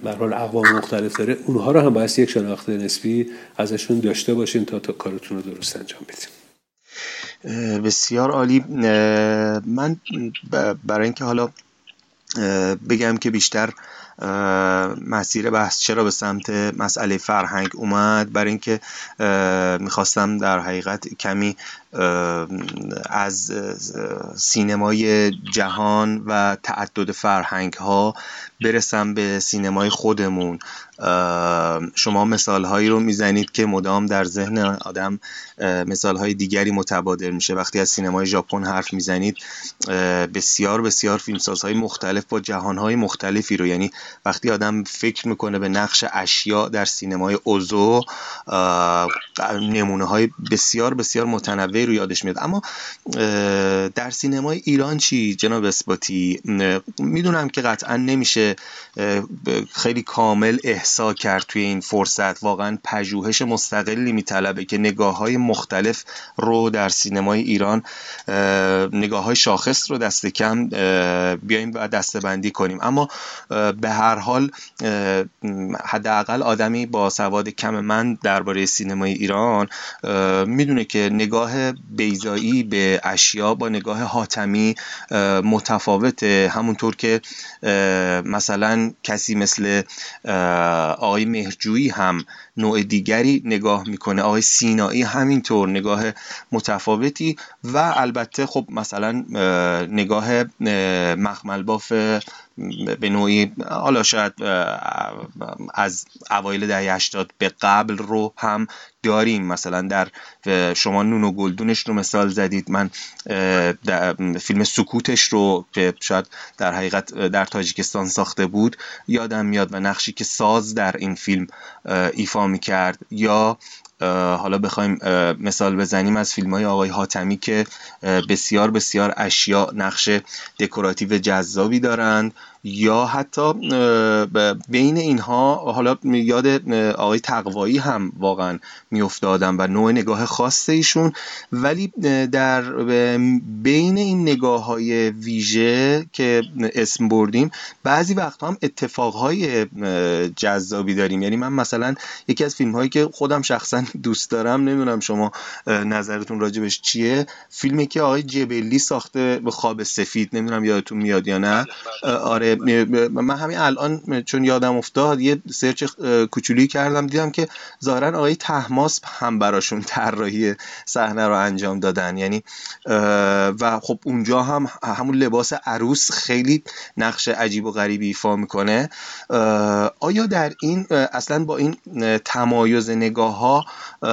به حال اقوام مختلف داره اونها رو هم باید یک شناخت نسبی ازشون داشته باشین تا, تا کارتون رو درست انجام بدیم. بسیار عالی. من برای اینکه حالا بگم که بیشتر مسیر بحث چرا به سمت مسئله فرهنگ اومد؟ برای اینکه می‌خواستم در حقیقت کمی از سینمای جهان و تعدد فرهنگ ها برسم به سینمای خودمون. شما مثال هایی رو می‌زنید که مدام در ذهن آدم مثال های دیگری متبادر میشه. وقتی از سینمای ژاپن حرف می‌زنید بسیار بسیار فیلمسازهای مختلف با جهان های مختلفی رو. یعنی وقتی آدم فکر می‌کنه به نقش اشیا در سینمای اوزو نمونه های بسیار بسیار رو یادش میاد. اما در سینمای ایران چی جناب اسباتی می‌دونم که قطعا نمیشه میشه خیلی کامل احسا کرد توی این فرصت. واقعا پژوهش مستقلی میطلبه که نگاه های مختلف رو در سینمای ایران نگاه های شاخص رو دست کم بیایم و دسته بندی کنیم. اما به هر حال حداقل آدمی با سواد کم من درباره سینمای ایران می‌دونه که نگاه بیزایی به اشیا با نگاه حاتمی متفاوته. همونطور که مثلا کسی مثل آقای مهرجویی هم نوع دیگری نگاه می‌کنه. آقای سینایی همینطور نگاه متفاوتی و البته خب مثلا نگاه مخمل باف به نوعی حالا شاید از اوایل دهه 80 به قبل رو هم داریم. مثلا در شما نون و گلدونش رو مثال زدید. من فیلم سکوتش رو که شاید در حقیقت در تاجیکستان ساخته بود یادم میاد و نقشی که ساز در این فیلم ایفا می‌کرد یا حالا بخوایم مثال بزنیم از فیلم های آقای حاتمی که بسیار بسیار اشیا نقش دکوراتیو جذابی دارند. یا حتی بین اینها حالا یاد آقای تقوایی هم واقعا میافتادم و نوع نگاه خاص ایشون. ولی در بین این نگاه های ویژه که اسم بردیم بعضی وقت هم اتفاق های جذابی داریم. یعنی من مثلا یکی از فیلم هایی که خودم شخصا دوست دارم نمی‌دونم شما نظرتون راجبش چیه؟ فیلمی که آقای جبلی ساخته به خواب سفید نمی‌دونم یادتون میاد یا نه؟ آره. من همین الان چون یادم افتاد یه سرچ کوچولی کردم دیدم که ظاهرا آقای تحماس هم براشون طراحی صحنه رو انجام دادن. یعنی و خب اونجا هم همون لباس عروس خیلی نقش عجیب و غریبی ایفا می‌کنه. آیا در این اصلا با این تمایز نگاه ها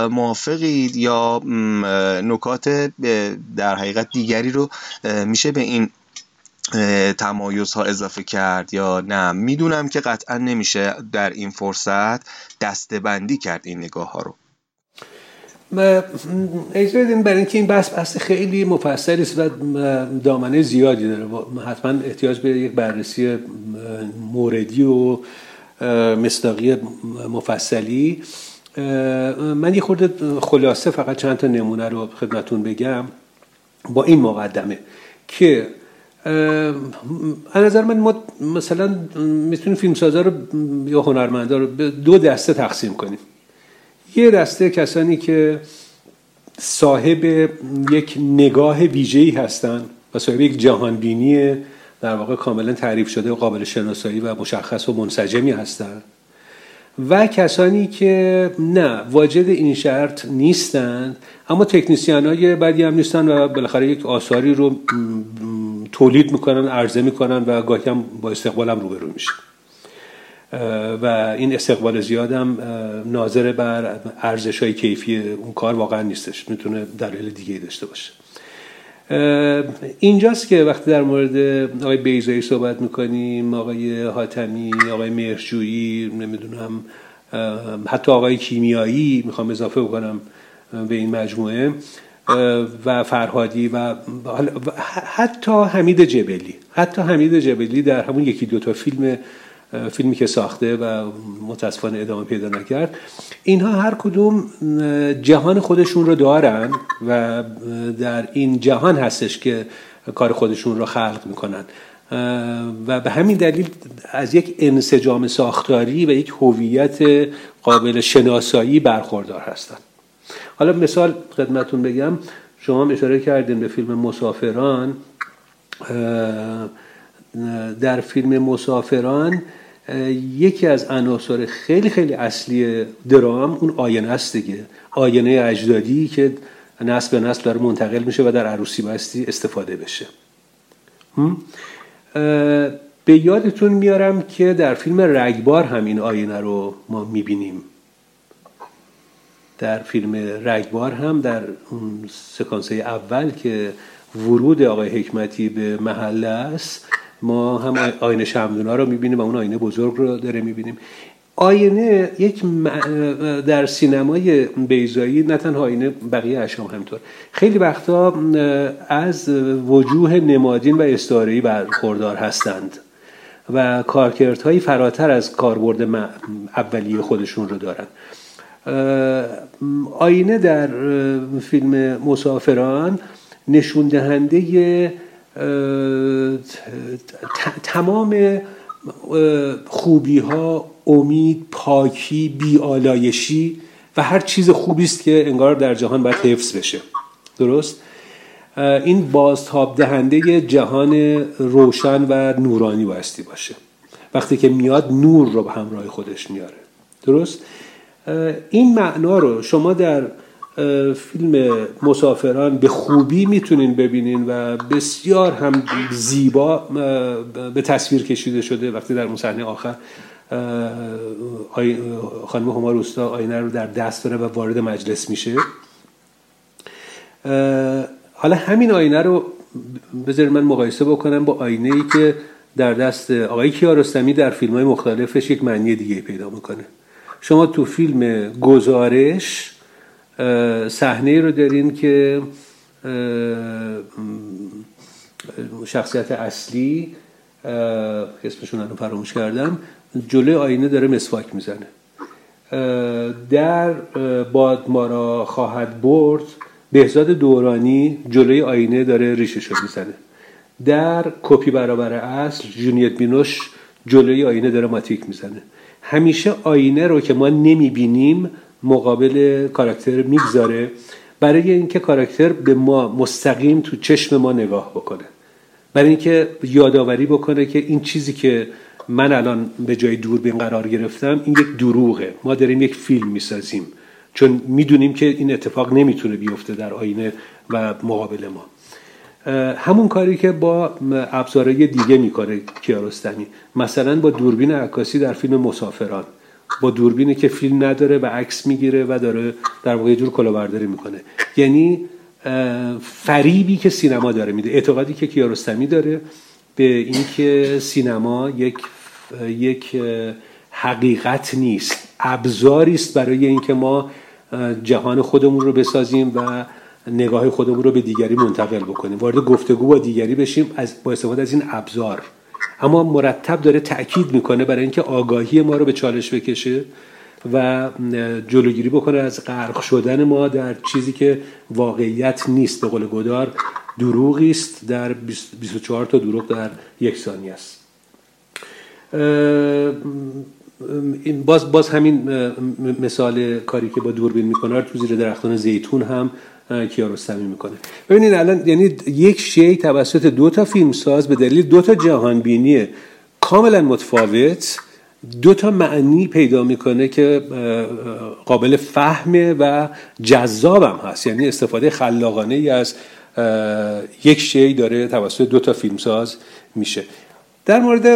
موافقید یا نکات در حقیقت دیگری رو میشه به این تمایز ها اضافه کرد یا نه. می‌دونم که قطعا نمیشه در این فرصت دسته بندی کرد این نگاه ها رو اجازه بدین برای اینکه این بحث بحث خیلی مفصلی است و دامنه زیادی داره. حتما احتیاج به یک بررسی موردی و مصداقی مفصلی. من یه خورده خلاصه فقط چند تا نمونه رو خدمتون بگم. با این مقدمه که از نظر من ما مثلا می‌تونیم فیلمسازا رو یا هنرمندا رو به دو دسته تقسیم کنیم. یه دسته کسانی که صاحب یک نگاه ویژه‌ای هستند و صاحب یک جهانبینی در واقع کاملا تعریف شده و قابل شناسایی و مشخص و منسجمی هستند و کسانی که نه واجد این شرط نیستند اما تکنیسیان های بدی هم نیستن و بالاخره یک آثاری رو تولید می‌کنن عرضه می‌کنن و گاهی هم با استقبال هم روبرو میشه و این استقبال زیاد هم ناظر بر ارزش های کیفی اون کار واقعا نیستش. می‌تونه دلیل دیگه داشته باشه. اینجاست که وقتی در مورد آقای بیزایی صحبت می‌کنیم آقای حاتمی آقای مرجویی نمی‌دونم حتی آقای کیمیایی می‌خوام اضافه بکنم به این مجموعه و فرهادی و حتی حمید جبلی حتی حمید جبلی در همون یکی دوتا فیلم فیلمی که ساخته و متاسفانه ادامه پیدا نکرد. اینها هر کدوم جهان خودشون رو دارن و در این جهان هستش که کار خودشون رو خلق می‌کنن. و به همین دلیل از یک انسجام ساختاری و یک هویت قابل شناسایی برخوردار هستند حالا مثال خدمتون بگم. شما اشاره کردین به فیلم مسافران. در فیلم مسافران یکی از عناصر خیلی خیلی اصلی درام اون آینه است دیگه. آینه اجدادی که نسل به نسل داره منتقل میشه و در عروسی بستی استفاده بشه. به یادتون میارم که در فیلم رگبار همین آینه رو ما می‌بینیم. در فیلم رگبار هم در اون سکانسه اول که ورود آقای حکمتی به محله است ما هم آینه شمدونا رو می‌بینیم و اون آینه بزرگ رو داره می‌بینیم. آینه یک در سینمای بیزایی نه تنها آینه بقیه اشام همطور خیلی وقتا از وجوه نمادین و استعاره‌ای برخوردار هستند و کارکردهایی فراتر از کاربرد اولیه خودشون رو دارن. آینه در فیلم مسافران نشون دهنده تمام خوبی ها امید پاکی بیالایشی و هر چیز خوبی است که انگار در جهان باید حفظ بشه. درست؟ این بازتاب دهنده جهان روشن و نورانی بایستی باشه. وقتی که میاد نور رو به همراه خودش میاره. درست؟ این معنا رو شما در فیلم مسافران به خوبی می‌تونین ببینین و بسیار هم زیبا به تصویر کشیده شده. وقتی در اون صحنه آخر خانم هما روستا آینه رو در دست داره و وارد مجلس میشه. حالا همین آینه رو بذارید من مقایسه بکنم با آینه ای که در دست آقای کیارستمی در فیلم های مختلفش یک معنی دیگه پیدا می‌کنه. شما تو فیلم گزارش صحنه رو دارین که شخصیت اصلی اسمشون رو فراموش کردم جلوی آینه داره مسواک می‌زنه. در باد ما را خواهد برد بهزاد دورانی جلوی آینه داره ریشش رو می‌زنه. در کپی برابر اصل جونیت بینوش جلوی آینه داره ماتیک می‌زنه. همیشه آینه رو که ما نمی‌بینیم مقابل کاراکتر می‌گذاره. برای اینکه کاراکتر به ما مستقیم تو چشم ما نگاه بکنه. برای اینکه یادآوری بکنه که این چیزی که من الان به جای دوربین قرار گرفتم این یک دروغه. ما داریم یک فیلم می‌سازیم. چون می‌دونیم که این اتفاق نمی‌تونه بیفته در آینه و مقابل ما. همون کاری که با ابزارهای دیگه می‌کنه کیارستمی. مثلا با دوربین عکاسی در فیلم مسافران. با دوربینی که فیلم نداره و عکس می‌گیره و داره در واقع جور کلاهبرداری می‌کنه. یعنی فریبی که سینما داره میده اعتقادی که کیارستمی داره به اینکه سینما یک یک حقیقت نیست ابزاری است برای اینکه ما جهان خودمون رو بسازیم و نگاه خودمون رو به دیگری منتقل بکنیم. وارد گفتگو با دیگری بشیم از با استفاده از این ابزار. اما مرتب داره تاکید می‌کنه برای اینکه آگاهی ما رو به چالش بکشه و جلوگیری بکنه از غرق شدن ما در چیزی که واقعیت نیست. به قول گدار دروغی است در 24 تا دروغ در یک ثانیه است. باز باز همین مثال کاری که با دوربین می‌کنه تو زیر درختان زیتون هم کیارستمی می‌کنه. ببینید الان یعنی یک شی توسط دو تا فیلمساز به دلیل دو تا جهان بینی کاملا متفاوت دو تا معنی پیدا می‌کنه که قابل فهمه و جذابم هست. یعنی استفاده خلاقانه ای از یک شی داره توسط دو تا فیلمساز میشه. در مورد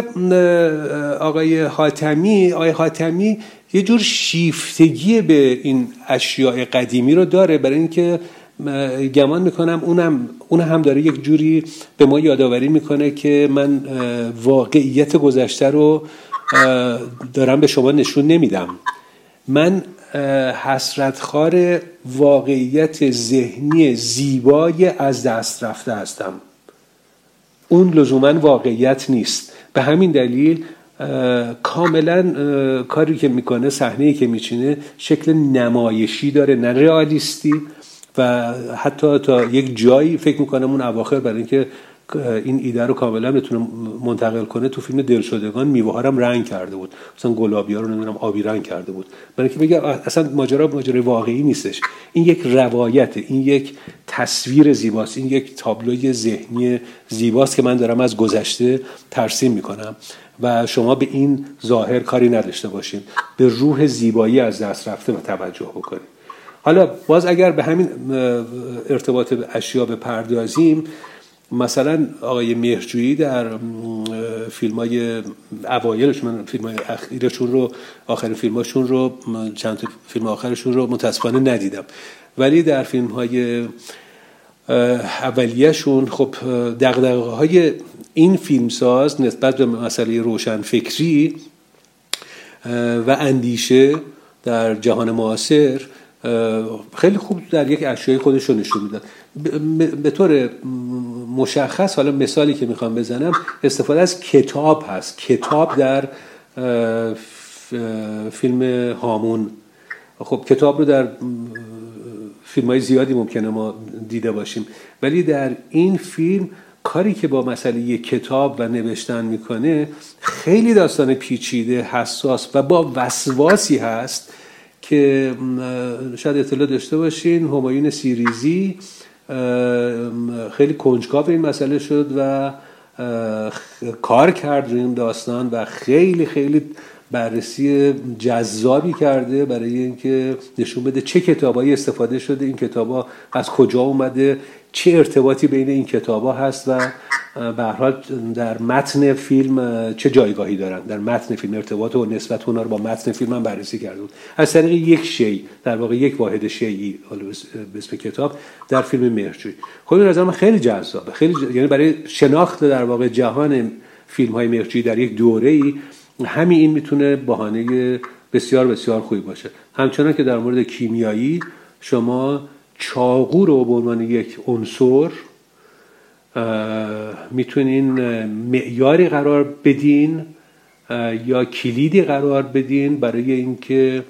آقای حاتمی آقای حاتمی یه جور شیفتگی به این اشیاء قدیمی رو داره برای اینکه گمان می‌کنم اونم اون هم داره یک جوری به ما یادآوری می‌کنه که من واقعیت گذشته رو دارم به شما نشون نمیدم. من حسرتخوار واقعیت ذهنی زیبای از دست رفته هستم. اون لزوما واقعیت نیست. به همین دلیل کاملا کاری که می‌کنه صحنه که میچینه شکل نمایشی داره نه رئالیستی و حتی تا یک جایی فکر می‌کنم اون اواخر برای اینکه این ایده رو کاملا بتونه منتقل کنه تو فیلم دلشدگان میوه هم رنگ کرده بود. مثلا گلابی ها رو نمی‌دونم آبی رنگ کرده بود. برای اینکه بگه اصلا ماجرا ماجرای واقعی نیستش. این یک روایت این یک تصویر زیباست این یک تابلوی ذهنی زیباست که من دارم از گذشته ترسیم می‌کنم. و شما به این ظاهر کاری نداشته باشین. به روح زیبایی از دست رفته و توجه بکنید حالا باز اگر به همین ارتباط اشیا بپردازیم مثلا آقای مهرجویی در فیلم های اوایلشون فیلم های اخیرشون رو آخرین فیلماشون رو چند فیلم آخرشون رو متاسفانه ندیدم. ولی در فیلم های اولیهشون خب دقدقه های این فیلمساز نسبت به مسئله روشن فکری و اندیشه در جهان معاصر خیلی خوب در یک اشیای خودش رو نشون می‌داد. به طور مشخص حالا مثالی که می‌خوام بزنم استفاده از کتاب هست. کتاب در فیلم هامون. خب کتاب رو در فیلم های زیادی ممکنه ما دیده باشیم. ولی در این فیلم کاری که با مسئله کتاب و نوشتن می‌کنه خیلی داستان پیچیده حساس و با وسواسی هست که شاید اطلاع داشته باشین همایون سیریزی خیلی کنجکاو این مسئله شد و کار کرد روی این داستان و خیلی خیلی بررسی جذابی کرده برای اینکه نشون بده چه کتابایی استفاده شده این کتابا از کجا اومده چه ارتباطی بین این کتابا هست و به حال در متن فیلم چه جایگاهی دارن. در متن فیلم ارتباط و نسبت اونا رو با متن فیلم هم بررسی کرده از طریق یک شی در واقع یک واحد شیعی به اسم کتاب در فیلم مهرجوی خب این من خیلی جذابه. خیلی یعنی برای شناخت در واقع جهان فیلم های مهرجوی در یک دوره ای همین این می‌تونه بهانه بسیار بسیار خوبی باشه. همچنان که در مورد کیمیایی شما چاقو رو به عنوان یک عنصر می‌تونین معیاری قرار بدین یا کلیدی قرار بدین برای اینکه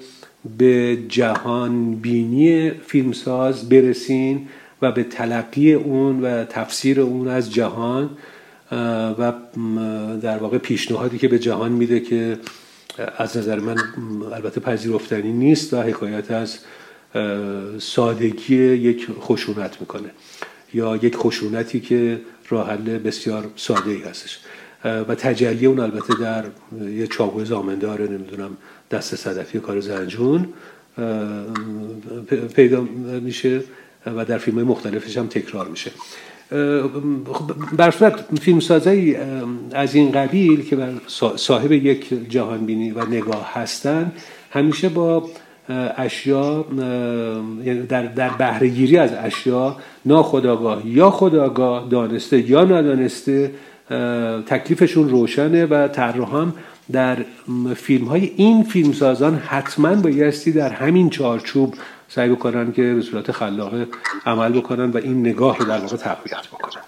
به جهان بینی فیلمساز برسین و به تلقی اون و تفسیر اون از جهان. و در واقع پیشنهادی که به جهان میده که از نظر من البته پذیرفتنی نیست و حکایت از سادگی یک خشونت می‌کنه یا یک خشونتی که راه حل بسیار ساده ای هستش و تجلی اون البته در یه چاقوی زامندار نمی‌دونم دست صدفی کار زنجون پیدا میشه و در فیلم مختلفش هم تکرار میشه. برصورت فیلم سازه از این قبیل که صاحب یک جهانبینی و نگاه هستن همیشه با اشیا یعنی در, در بهرهگیری از اشیا ناخداگاه یا خداگاه دانسته یا ندانسته تکلیفشون روشنه و طراحان در فیلم های این فیلمسازان حتما بایستی در همین چارچوب سعی بکنن که به صورت خلاقه عمل بکنن و این نگاه رو در واقع تقویت بکنن.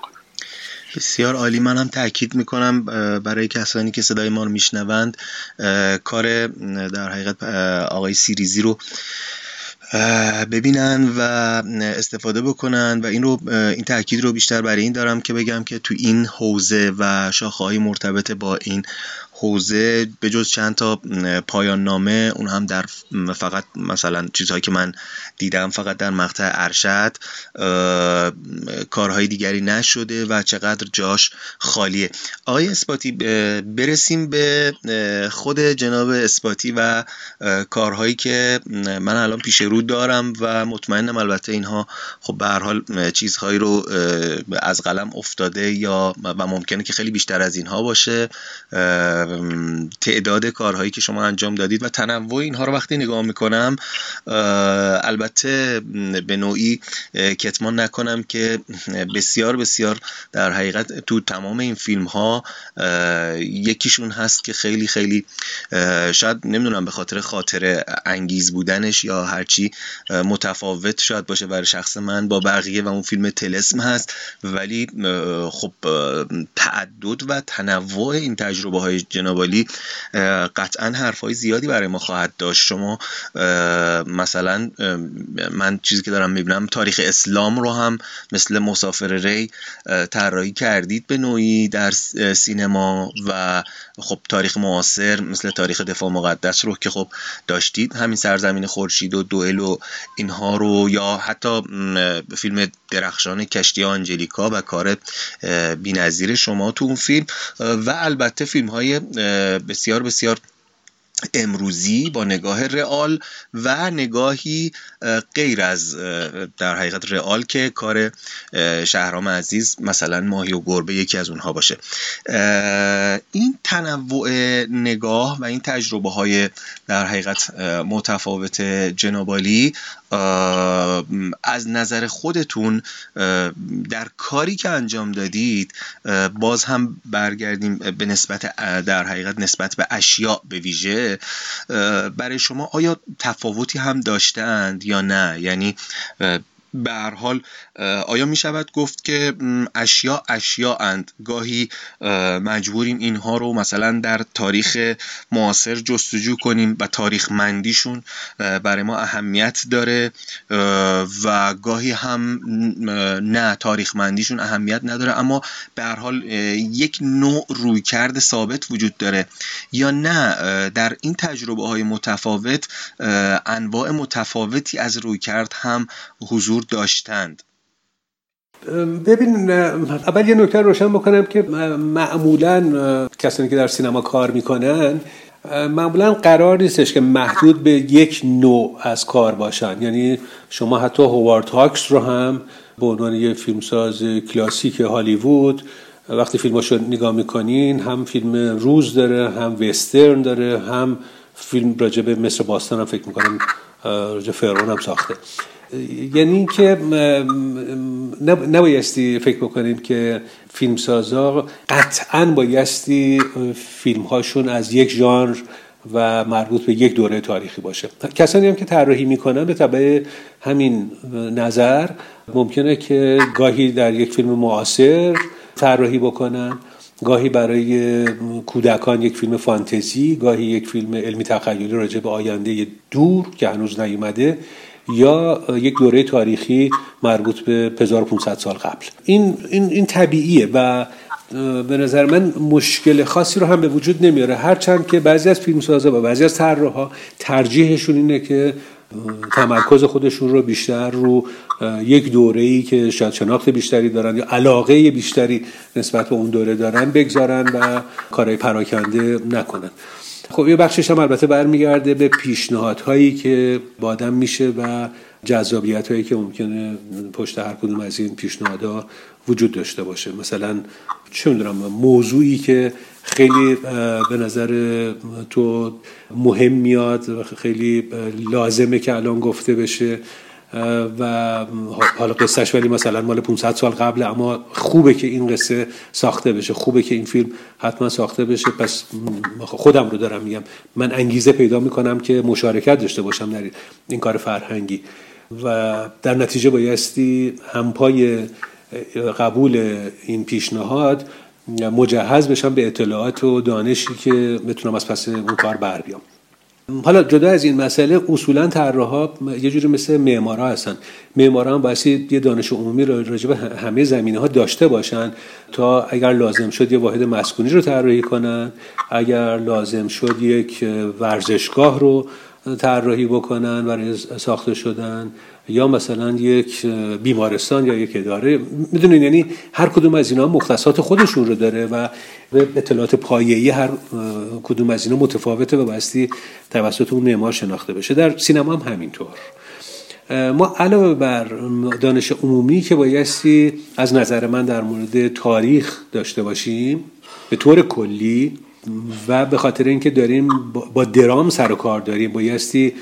بسیار عالی. من هم تاکید می‌کنم برای کسانی که صدای ما رو میشنوند کار در حقیقت آقای سیریزی رو ببینن و استفاده بکنن و این رو این تاکید رو بیشتر برای این دارم که بگم که تو این حوزه و شاخه مرتبط با این حوزه به جز چند تا پایان نامه اون هم در فقط مثلا چیزهایی که من دیدم فقط در مقطع ارشد کارهای دیگری نشده و چقدر جاش خالیه. آقای اسپاتی برسیم به خود جناب اسپاتی و کارهایی که من الان پیش رو دارم و مطمئنم البته اینها خب به هر حال چیزهایی رو از قلم افتاده یا و ممکنه که خیلی بیشتر از اینها باشه. تعداد کارهایی که شما انجام دادید و تنوع اینها رو وقتی نگاه می‌کنم البته به نوعی کتمان نکنم که بسیار بسیار در حقیقت تو تمام این فیلم ها یکیشون هست که خیلی خیلی شاید نمی‌دونم به خاطر خاطر انگیز بودنش یا هرچی متفاوت شاید باشه برای شخص من با بقیه و اون فیلم تلسم هست. ولی خب تعدد و تنوع این تجربه های جنابالی قطعا حرفای زیادی برای ما خواهد داشت. شما مثلا من چیزی که دارم می‌بینم تاریخ اسلام رو هم مثل مسافر ری طراحی کردید به نوعی در سینما و خب تاریخ معاصر مثل تاریخ دفاع مقدس رو که خب داشتید. همین سرزمین خورشید و دوئل و اینها رو یا حتی فیلم درخشان کشتی آنجلیکا و کار بینظیر شما تو اون فیلم. و البته فیلم های بسیار بسیار امروزی با نگاه رئال و نگاهی غیر از در حقیقت رئال که کار شهرام عزیز مثلا ماهی و گربه یکی از اونها باشه. این تنوع نگاه و این تجربه های در حقیقت متفاوت جنابالی از نظر خودتون در کاری که انجام دادید باز هم برگردیم به نسبت در حقیقت نسبت به اشیاء به ویژه. برای شما آیا تفاوتی هم داشتند؟ یا نه. یعنی به هر حال آیا می شود گفت که اشیا اشیا اند؟ گاهی مجبوریم اینها رو مثلا در تاریخ معاصر جستجو کنیم و تاریخ مندیشون برای ما اهمیت داره و گاهی هم نه تاریخ مندیشون اهمیت نداره. اما به هر حال یک نوع رویکرد ثابت وجود داره. یا نه در این تجربه های متفاوت انواع متفاوتی از رویکرد هم حضور داشتند. ببین اول یه نکته روشن بکنم که معمولا کسانی که در سینما کار می‌کنن معمولا قرار نیستش که محدود به یک نوع از کار باشن. یعنی شما حتی هوارد هاکس رو هم به عنوان یه فیلمساز کلاسیک هالیوود وقتی فیلماشو نگاه می‌کنین هم فیلم روز داره هم وسترن داره هم فیلم راجب مصر باستان هم فکر می‌کنم راجب فرعون هم ساخته. یعنی اینکه نبایستی فکر بکنیم که فیلمسازا قطعا بایستی فیلم هاشون از یک ژانر و مربوط به یک دوره تاریخی باشه. کسانی هم که طراحی می‌کنن به طبع همین نظر ممکنه که گاهی در یک فیلم معاصر طراحی بکنن گاهی برای کودکان یک فیلم فانتزی گاهی یک فیلم علمی تخیلی راجع به آینده دور که هنوز نیومده. یا یک دوره تاریخی مربوط به 1500 سال قبل. این, این, این طبیعیه و به نظر من مشکل خاصی رو هم به وجود نمیاره. هرچند که بعضی از فیلمسازا و بعضی از طراحا ترجیحشون اینه که تمرکز خودشون رو بیشتر رو یک دوره ای که شاید شناخت بیشتری دارن یا علاقه بیشتری نسبت به اون دوره دارن بگذارن و کارهای پراکنده نکنن. خب یه بخشش هم البته برمیگرده به پیشنهادهایی که با آدم میشه و جذابیت هایی که ممکنه پشت هر کدوم از این پیشنهادها وجود داشته باشه. مثلا چه می‌دونم موضوعی که خیلی به نظر تو مهم میاد و خیلی لازمه که الان گفته بشه. و حالا قصهش ولی مثلا مال 500 سال قبل اما خوبه که این قصه ساخته بشه خوبه که این فیلم حتما ساخته بشه. پس خودم رو دارم میگم من انگیزه پیدا می‌کنم که مشارکت داشته باشم در این کار فرهنگی. و در نتیجه بایستی همپای قبول این پیشنهاد مجهز بشم به اطلاعات و دانشی که بتونم از پس اون کار بر بیام. حالا جدا از این مسئله اصولا طراحا یه جوری مثل معمارا هستن. معمارا هم باید یه دانش عمومی رو راجع به همه زمینه ها داشته باشن تا اگر لازم شد یه واحد مسکونی رو طراحی کنن اگر لازم شد یک ورزشگاه رو طراحی بکنن برای ساخته شدن یا مثلا یک بیمارستان یا یک اداره. می‌دونین یعنی هر کدوم از اینا مختصات خودشون رو داره و اطلاعات پایه‌ای هر کدوم از اینا متفاوته و بستی توسط اون معمار شناخته بشه. در سینما هم همینطور. ما علاوه بر دانش عمومی که بایستی از نظر من در مورد تاریخ داشته باشیم به طور کلی و به خاطر اینکه داریم با درام سر و کار داریم بایستی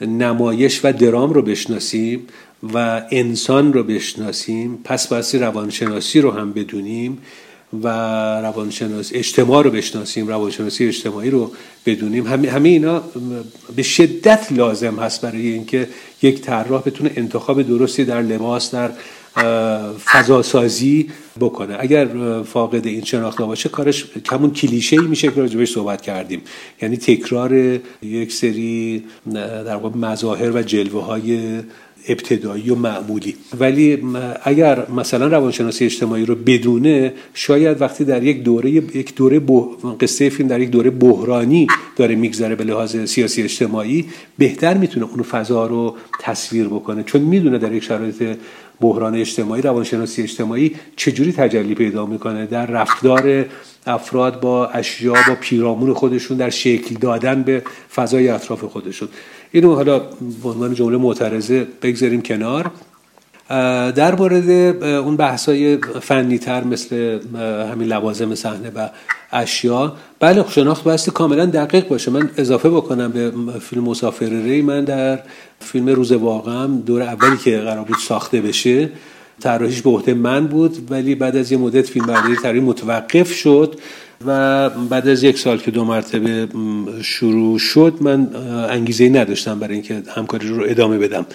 نمایش و درام رو بشناسیم و انسان رو بشناسیم پس بایستی روانشناسی رو هم بدونیم و روانشناسی اجتماع رو بشناسیم روانشناسی اجتماعی رو بدونیم. همه, همه اینا به شدت لازم هست برای اینکه یک طراح بتونه انتخاب درستی در لباس در فضاسازی بکنه. اگر فاقد این شناخت باشه کارش کمون کلیشه ای میشه که راجبش صحبت کردیم. یعنی تکرار یک سری در واقع مظاهر و جلوه های ابتدایی و معمولی. ولی اگر مثلا روانشناسی اجتماعی رو بدونه شاید وقتی در یک دوره یک دوره قصه فیلم در یک دوره بحرانی داره میگذره به لحاظ سیاسی اجتماعی بهتر می‌تونه اون فضا رو تصویر بکنه. چون می‌دونه در یک شرایط بحران اجتماعی روانشناسی اجتماعی چجوری تجلی پیدا می‌کنه. در رفتار افراد با اشیا با پیرامون خودشون در شکل دادن به فضای اطراف خودشون. اینو حالا به عنوان جمله معترضه بگذاریم کنار. در مورد اون بحثای فنی تر مثل همین لوازم صحنه و اشیا. بله شناخت بایستی کاملا دقیق باشه. من اضافه بکنم به فیلم مسافر ری. من در فیلم روز واقعم دور اولی که قرار بود ساخته بشه طراحیش به عهده من بود ولی بعد از یه مدت فیلم برداری متوقف شد. و بعد از یک سال که دو مرتبه شروع شد من انگیزه نداشتم برای اینکه همکاری رو ادامه بدم.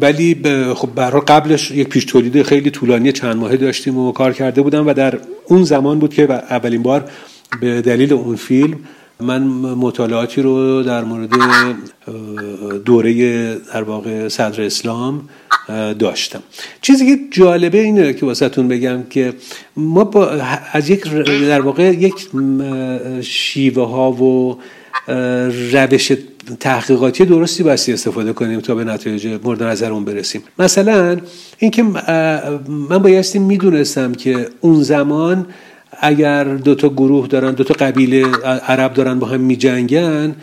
ولی خب برای قبلش یک پیش تولید خیلی طولانی چند ماهه داشتیم و کار کرده بودم و در اون زمان بود که اولین بار به دلیل اون فیلم من مطالعاتی رو در مورد دوره در واقع صدر اسلام داشتم. چیزی که جالبه اینه که واسهتون بگم که ما با از یک در واقع یک شیوه ها و روش تحقیقاتی درستی بستی استفاده کنیم تا به نتایج مورد نظر برسیم. مثلا اینکه من بایستی می‌دونستم که اون زمان اگر دو تا گروه دارن دو تا قبیله عرب دارن با هم میجنگن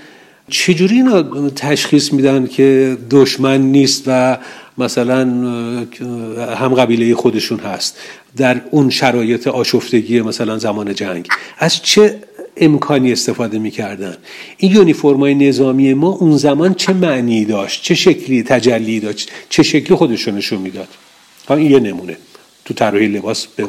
چجوری اینا تشخیص میدن که دشمن نیست و مثلا هم قبیله خودشون هست در اون شرایط آشفتگی مثلا زمان جنگ؟ از چه امکانی استفاده می‌کردن؟ این یونیفرمای نظامی ما اون زمان چه معنی داشت؟ چه شکلی تجلی داشت؟ چه شکلی خودشونشون می‌داد؟ این یه نمونه. تو طراحی لباس به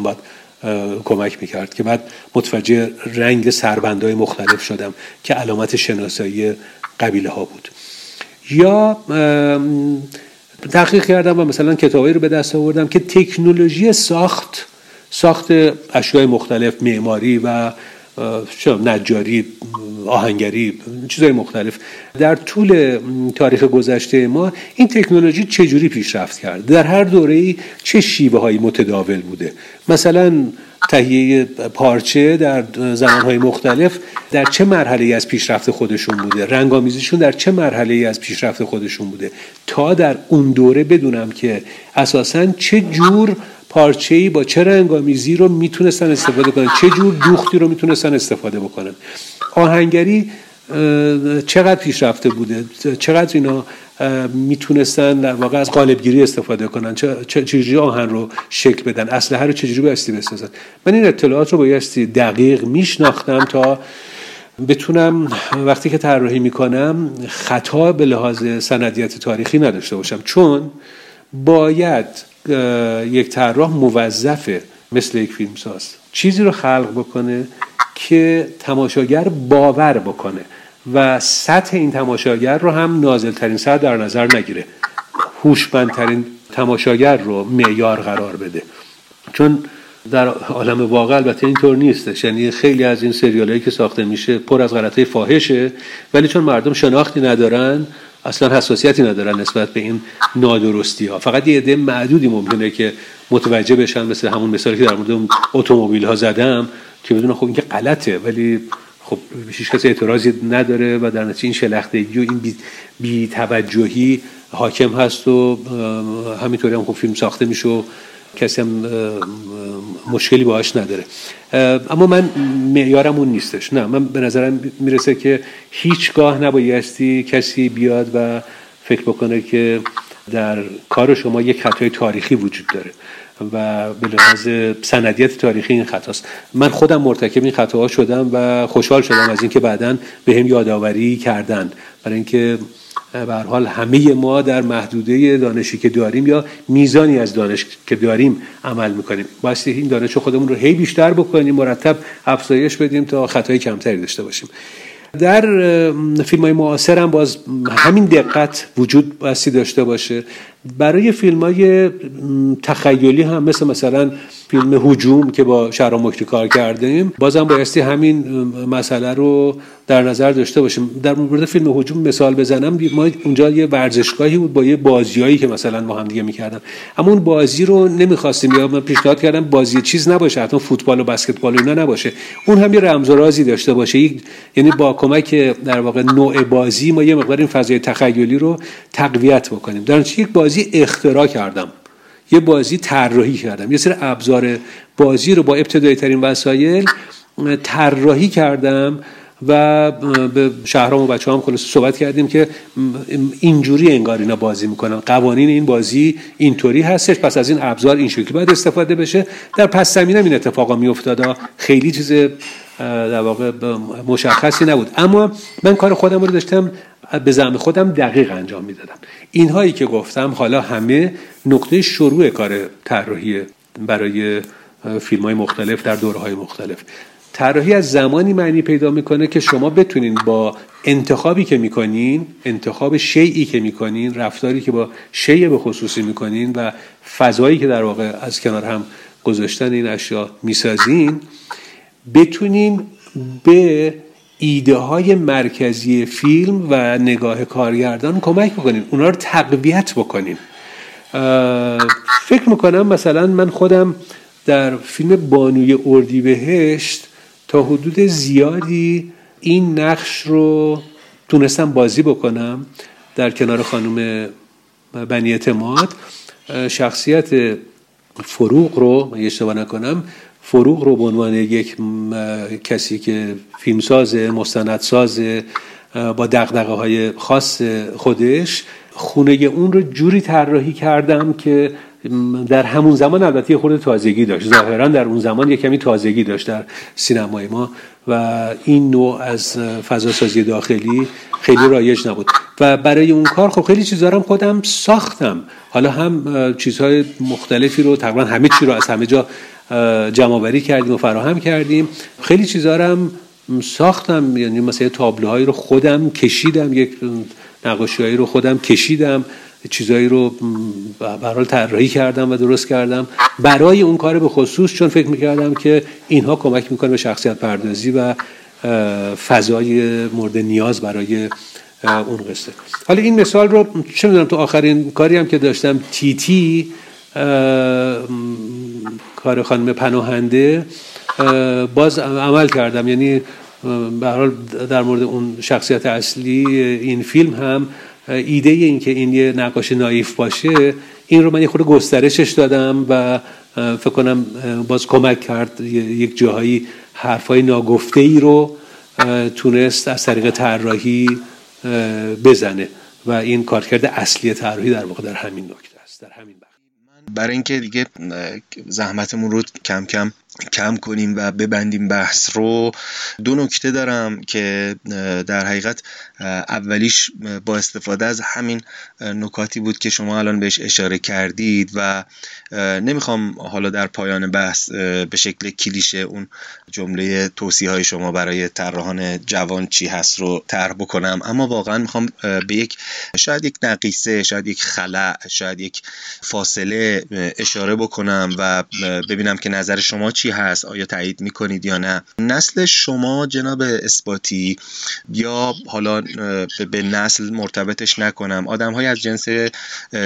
کمک می‌کرد که بعد متوجه رنگ سربندهای مختلف شدم که علامت شناسایی قبیله ها بود. یا تحقیق کردم و مثلا کتابی رو به دست آوردم که تکنولوژی ساخت ساخت اشیاء مختلف معماری و نجاری آهنگری چیزهای مختلف. در طول تاریخ گذشته ما این تکنولوژی چجوری پیشرفت کرد؟ در هر دوره چه شیوه هایی متداول بوده؟ مثلا تهیه پارچه در زمانهای مختلف در چه مرحله از پیشرفت خودشون بوده؟ رنگامیزیشون در چه مرحله از پیشرفت خودشون بوده؟ تا در اون دوره بدونم که اساسا چه جور پارچه با چه رنگامیزی رو می‌تونستن استفاده کنن؟ چه جور دوختی رو می‌تونستن استفاده بکنن؟ آهنگری چقدر پیشرفته بوده؟ چقدر اینا می‌تونستن در واقع از قالبگیری استفاده کنن؟ چجوری آهن رو شکل بدن؟ اسلحه رو چجوری بایستی بسازن؟ من این اطلاعات رو بایستی دقیق میشناختم تا بتونم وقتی که طراحی می‌کنم خطا به لحاظ سندیت تاریخی نداشته باشم. چون باید یک طراح موظفه مثل یک فیلمساز چیزی رو خلق بکنه که تماشاگر باور بکنه و سطح این تماشاگر رو هم نازلترین سطح در نظر نگیره. هوشمندترین تماشاگر رو معیار قرار بده. چون در عالم واقع البته اینطور نیستش یعنی خیلی از این سریال که ساخته میشه پر از غلطه فاحشه. ولی چون مردم شناختی ندارن اصلا حساسیتی ندارن نسبت به این نادرستی ها فقط یه عده معدودی ممکنه که متوجه بشن مثل همون مثالی که در مورد اتومبیل ها زدم که بدون خب این که غلطه ولی خب هیچ کسی اعتراضی نداره و در نتیجه این شلختگی و این بی, بی توجهی حاکم هست و همینطوری هم خب فیلم ساخته میشه کسی هم مشکلی باهاش نداره. اما من معیارم اون نیستش. نه من به نظرم می‌رسه که هیچگاه نبایستی کسی بیاد و فکر بکنه که در کار شما یک خطای تاریخی وجود داره و به لحاظ سندیت تاریخی این خطاست. من خودم مرتکب این خطاها شدم و خوشحال شدم از اینکه بعدا به هم یادآوری کردن. برای اینکه به حال همه ما در محدوده دانشی که داریم یا میزانی از دانش که داریم عمل می‌کنیم. بایستی این دانش خودمون رو هی بیشتر بکنیم مرتب افزایش بدیم تا خطای کمتری داشته باشیم. در فیلم های معاصر هم باز همین دقت وجود بستی داشته باشه. برای فیلم های تخیلی هم مثل مثلا فیلم هجوم که با شهرام مکری کار کردیم بازم بایستی همین مسئله رو در نظر داشته باشیم. در مورد فیلم هجوم مثال بزنم ما اونجا یه ورزشگاهی بود با یه بازیایی که مثلا با هم دیگه می‌کردن. اما اون بازی رو نمی‌خواستیم. یا من پیشنهاد کردم بازی چیز نباشه حتی فوتبال و بسکتبال و اینا نباشه. اون هم یه رمز و رازی داشته باشه. یعنی با کمک در واقع نوع بازی ما یه مقدار این فضای تخیلی رو تقویت بکنیم. در یک بازی اختراع کردم. یه بازی طراحی کردم. یه سری ابزار بازی رو با ابتدایی ترین وسایل طراحی کردم و به شهرام و بچه هم خلاص صحبت کردیم که اینجوری انگار اینا بازی می‌کنن. قوانین این بازی اینطوری هستش. پس از این ابزار این شکلی باید استفاده بشه. در پس زمین این اتفاقا میافتاد. خیلی چیز در واقع مشخصی نبود. اما من کار خودم رو داشتم به زعم خودم دقیق انجام می‌دادم. اینهایی که گفتم حالا همه نقطه شروع کار طراحی برای فیلم های مختلف در دوره های مختلف. طراحی از زمانی معنی پیدا می‌کنه که شما بتونین با انتخابی که می‌کنین انتخاب شیعی که می‌کنین رفتاری که با شیع به خصوصی می‌کنین و فضایی که در واقع از کنار هم گذاشتن این اشیا می‌سازین بتونین به ایده های مرکزی فیلم و نگاه کارگردان کمک بکنین. اونا رو تقویت بکنین. فکر می‌کنم مثلا من خودم در فیلم بانوی اردیبهشت تا حدود زیادی این نقش رو تونستم بازی بکنم در کنار خانم بنی اعتماد. شخصیت فروغ رو من اشتباه نکنم فروغ رو به عنوان یک کسی که فیلمساز مستندساز با دقدقه های خاص خودش خونه اون رو جوری طراحی کردم که در همون زمان البته یه خورده تازگی داشت. ظاهرا در اون زمان یه کمی تازگی داشت در سینمای ما و این نوع از فضاسازی داخلی خیلی رایج نبود. و برای اون کار خب خیلی چیزا رو خودم ساختم. حالا هم چیزهای مختلفی رو تقریبا همه چی رو از همه جا جمع کردیم و فراهم کردیم. خیلی چیزا هم ساختم یعنی مثلا تابلوهایی رو خودم کشیدم یک نقاشیهایی رو خودم کشیدم چیزایی رو برای طراحی کردم و درست کردم. برای اون کار به خصوص چون فکر می‌کردم که اینها کمک می‌کنه به شخصیت پردازی و فضای مورد نیاز برای اون قصه. حالا این مثال رو چه می‌دونم تو آخرین کاری هم که داشتم تی تی کار خانم پناهنده باز عمل کردم. یعنی به در مورد اون شخصیت اصلی این فیلم هم ایده این که این یه نقاش نایف باشه این رو من یه خود گسترشش دادم و فکر کنم باز کمک کرد یک جاهایی حرفای ناگفته ای رو تونست از طریق طراحی بزنه. و این کارکرد اصلی طراحی در واقع در همین نکته است در همین برای اینکه دیگه زحمتمون رو کم کم کم کنیم و ببندیم بحث رو. دو نکته دارم که در حقیقت اولیش با استفاده از همین نکاتی بود که شما الان بهش اشاره کردید و نمی‌خوام حالا در پایان بحث به شکل کلیشه اون جمله توصیه های شما برای طراحان جوان چی هست رو طرح بکنم. اما واقعا می‌خوام به یک شاید یک نقیصه شاید یک خلع شاید یک فاصله اشاره بکنم و ببینم که نظر شما چی هست؟ آیا تایید می‌کنید یا نه؟ نسل شما جناب اثباتی یا حالا به نسل مرتبطش نکنم. آدم های از جنس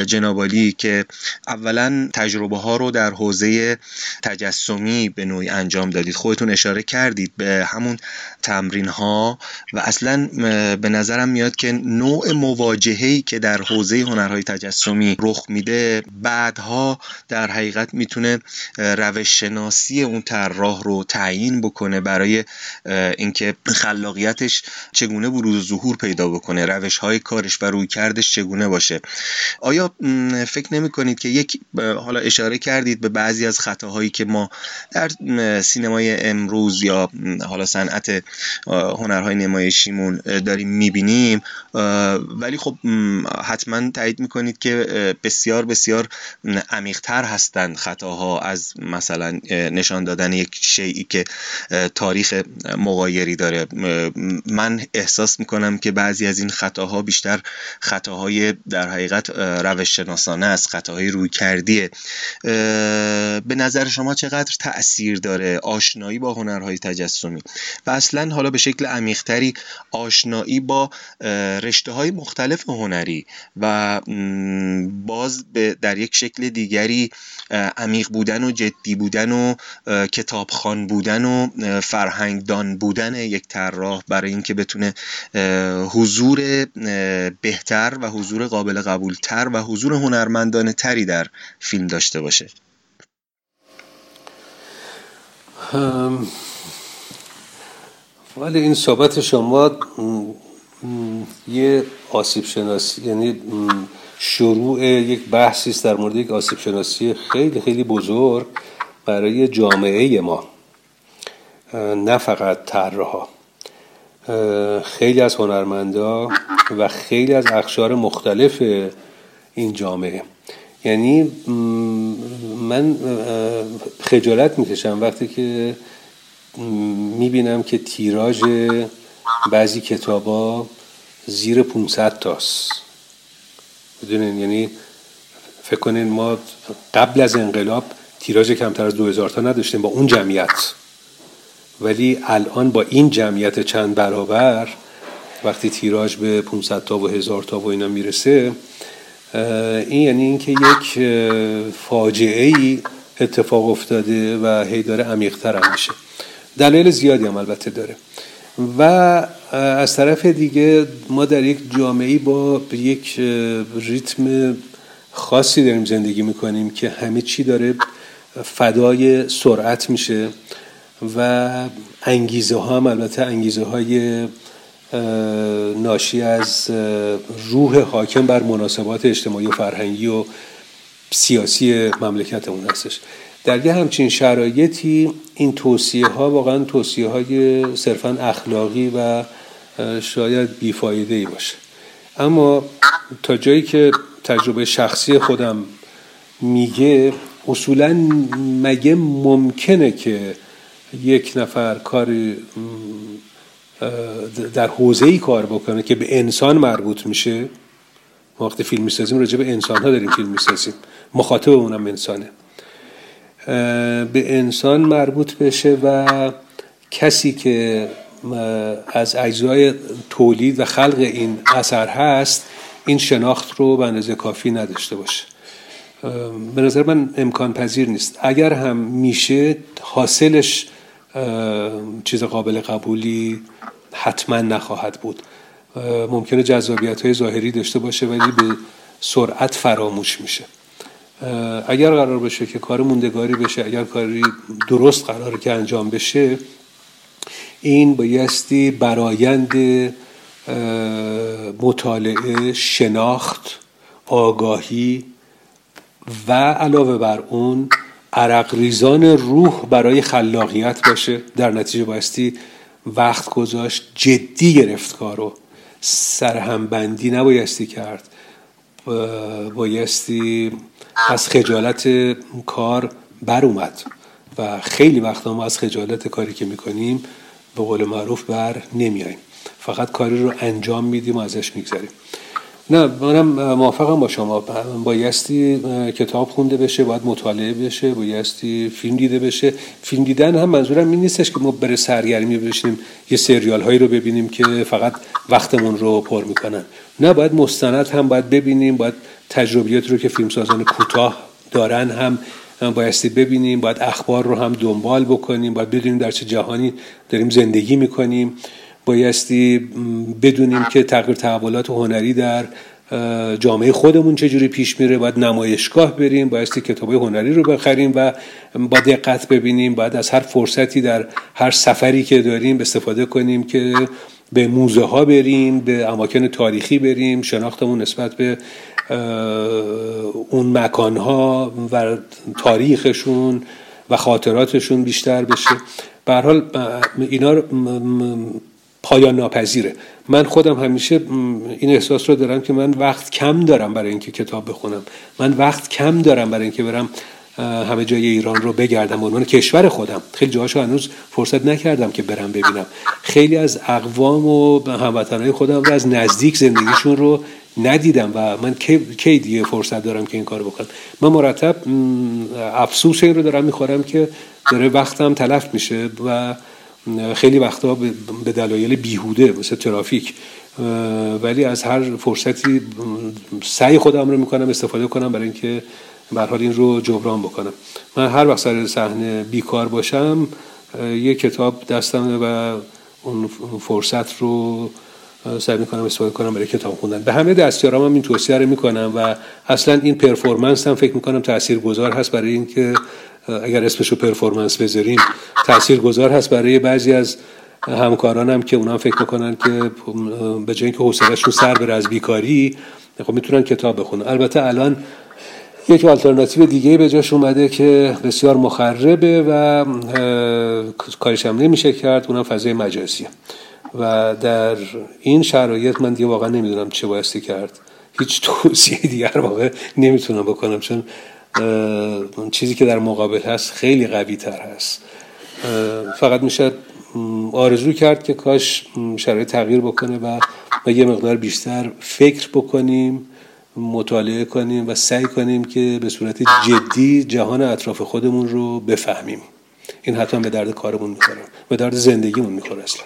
جنابالی که اولا تجربه ها رو در حوزه تجسمی به نوعی انجام دادید. خودتون اشاره کردید به همون تمرین ها و اصلا به نظرم میاد که نوع مواجهه‌ای که در حوزه هنرهای تجسمی رخ میده بعدها در حقیقت می‌تونه روش شناسی اون طراح رو تعیین بکنه برای اینکه خلاقیتش چگونه بروز و ظهور پیدا بکنه روش های کارش و روی کردش چگونه باشه. آیا فکر نمی کنید که یک حالا اشاره کردید به بعضی از خطاهایی که ما در سینمای امروز یا حالا صنعت هنرهای نمایشیمون داریم می‌بینیم ولی خب حتما تایید می‌کنید که بسیار بسیار عمیقتر هستند خطاها از مثلا نشان دادن یک شیعی که تاریخ مغایری داره. من احساس می‌کنم که بعضی از این خطاها بیشتر خطاهای در حقیقت روش شناسانه است خطاهای روی کردیه به نظر شما چقدر تاثیر داره آشنایی با هنرهای تجسمی؟ و اصلا حالا به شکل عمیقتری آشنایی با رشته های مختلف هنری و باز در یک شکل دیگری عمیق بودن و جدی بودن و کتابخان بودن و فرهنگدان بودن یک طراح برای اینکه بتونه حضور بهتر و حضور قابل قبولتر و حضور هنرمندانه تری در فیلم داشته باشه. ولی این صحبت شما یه آسیب شناسی یعنی شروع یک بحثی است در مورد یک آسیب شناسی خیلی خیلی بزرگ برای جامعه ما. نه فقط طراحا خیلی از هنرمندا و خیلی از اخشار مختلف این جامعه. یعنی من خجالت می‌کشم وقتی که می‌بینم که تیراژ بعضی کتابا زیر 500 تاست. بدونین یعنی فکر کنین ما قبل از انقلاب تیراژ کمتر از 2000 تا نداشتیم با اون جمعیت. ولی الان با این جمعیت چند برابر وقتی تیراژ به 500 تا و هزار تا و اینا می‌رسه این یعنی اینکه یک فاجعه ای اتفاق افتاده و هی داره عمیق‌تر میشه. دلایل زیادی هم البته داره. و از طرف دیگه ما در یک جامعه با یک ریتم خاصی داریم زندگی می‌کنیم که همه چی داره فدای سرعت میشه و انگیزه ها هم البته انگیزه های ناشی از روح حاکم بر مناسبات اجتماعی و فرهنگی و سیاسی مملکتمون هستش. در یه همچین شرایطی این توصیه ها واقعا توصیه های صرفا اخلاقی و شاید بیفایده ای باشه. اما تا جایی که تجربه شخصی خودم میگه اصولا مگه ممکنه که یک نفر کاری در حوزه ای کار بکنه که به انسان مربوط میشه؟ ما وقتی فیلم می‌سازیم راجع به انسان ها داریم فیلم می‌سازیم. مخاطب اونم انسانه. به انسان مربوط بشه و کسی که از اجزای تولید و خلق این اثر هست این شناخت رو به اندازه کافی نداشته باشه. به نظر من امکان پذیر نیست. اگر هم میشه حاصلش چیز قابل قبولی حتما نخواهد بود. ممکنه جذابیت های ظاهری داشته باشه ولی به سرعت فراموش میشه. اگر قرار بشه که کار موندگاری بشه اگر کاری درست قرار که انجام بشه این بایستی برایند مطالعه شناخت آگاهی و علاوه بر اون عرق ریزان روح برای خلاقیت باشه. در نتیجه بایستی وقت گذاشت جدی گرفت کارو. سرهمبندی نبایستی کرد. بایستی از خجالت کار بر اومد و خیلی وقتا ما از خجالت کاری که می‌کنیم به قول معروف بر نمیاییم فقط کاری رو انجام میدیم و ازش می‌گذاریم نه منم موافقم با شما. بایستی کتاب خونده بشه باید مطالعه بشه بایستی فیلم دیده بشه. فیلم دیدن هم منظورم این نیستش که ما بره سرگرمی بشیم یه سریال هایی رو ببینیم که فقط وقتمون رو پر می‌کنن. نه باید مستند هم باید ببینیم باید تجربیات رو که فیلمسازان کوتاه دارن هم بایستی ببینیم باید اخبار رو هم دنبال بکنیم باید بدونیم در چه جهانی داریم زندگی می‌کنیم. بایستی بدونیم که تغییر تحولات هنری در جامعه خودمون چجوری پیش میره. باید نمایشگاه بریم بایستی کتاب هنری رو بخریم و با دقت ببینیم. باید از هر فرصتی در هر سفری که داریم استفاده کنیم که به موزه ها بریم به اماکن تاریخی بریم شناختمون نسبت به اون مکان ها و تاریخشون و خاطراتشون بیشتر بشه. به حال اینا پایان ناپذیره. من خودم همیشه این احساس رو دارم که من وقت کم دارم برای اینکه کتاب بخونم. من وقت کم دارم برای اینکه برم همه جای ایران رو بگردم. عنوان کشور خودم. خیلی جاهاشو هنوز فرصت نکردم که برم ببینم. خیلی از اقوام و هموطنهای خودم رو از نزدیک زندگیشون رو ندیدم و من کی دیگه فرصت دارم که این کار بکنم؟ من مرتب افسوس این رو دارم می‌خورم که داره وقتم تلف میشه و خیلی وقتا به دلایل بیهوده مثل ترافیک ولی از هر فرصتی سعی خودم رو می‌کنم استفاده کنم برای اینکه به حال این رو جبران بکنم. من هر وقت سر صحنه بیکار باشم یه کتاب دستم و اون فرصت رو سعی می‌کنم استفاده کنم برای کتاب خوندن. به همه دستیارام هم این توصیه رو می‌کنم و اصلا این پرفورمنس هم فکر می‌کنم تاثیرگذار هست برای اینکه اگر اسمشو پرفورمنس بذاریم تأثیر گذار هست برای بعضی از همکارانم که اونا فکر می‌کنن که به جای اینکه حوصلهشون سر بره از بیکاری خب می‌تونن کتاب بخونن. البته الان یک آلترناتیو دیگه به جاش اومده که بسیار مخربه و کارش هم نمیشه کرد اونم فضای مجازیه. و در این شرایط من دیگه واقعا نمی‌دونم چه بایستی کرد. هیچ توصیه دیگر واقع نمی‌تونم بکنم چون چیزی که در مقابل هست خیلی قوی تر هست فقط میشه آرزو کرد که کاش شرایط تغییر بکنه و یه مقدار بیشتر فکر بکنیم مطالعه کنیم و سعی کنیم که به صورت جدی جهان اطراف خودمون رو بفهمیم. این حتما به درد کارمون می‌خوره. به درد زندگیمون می‌خوره اصلا.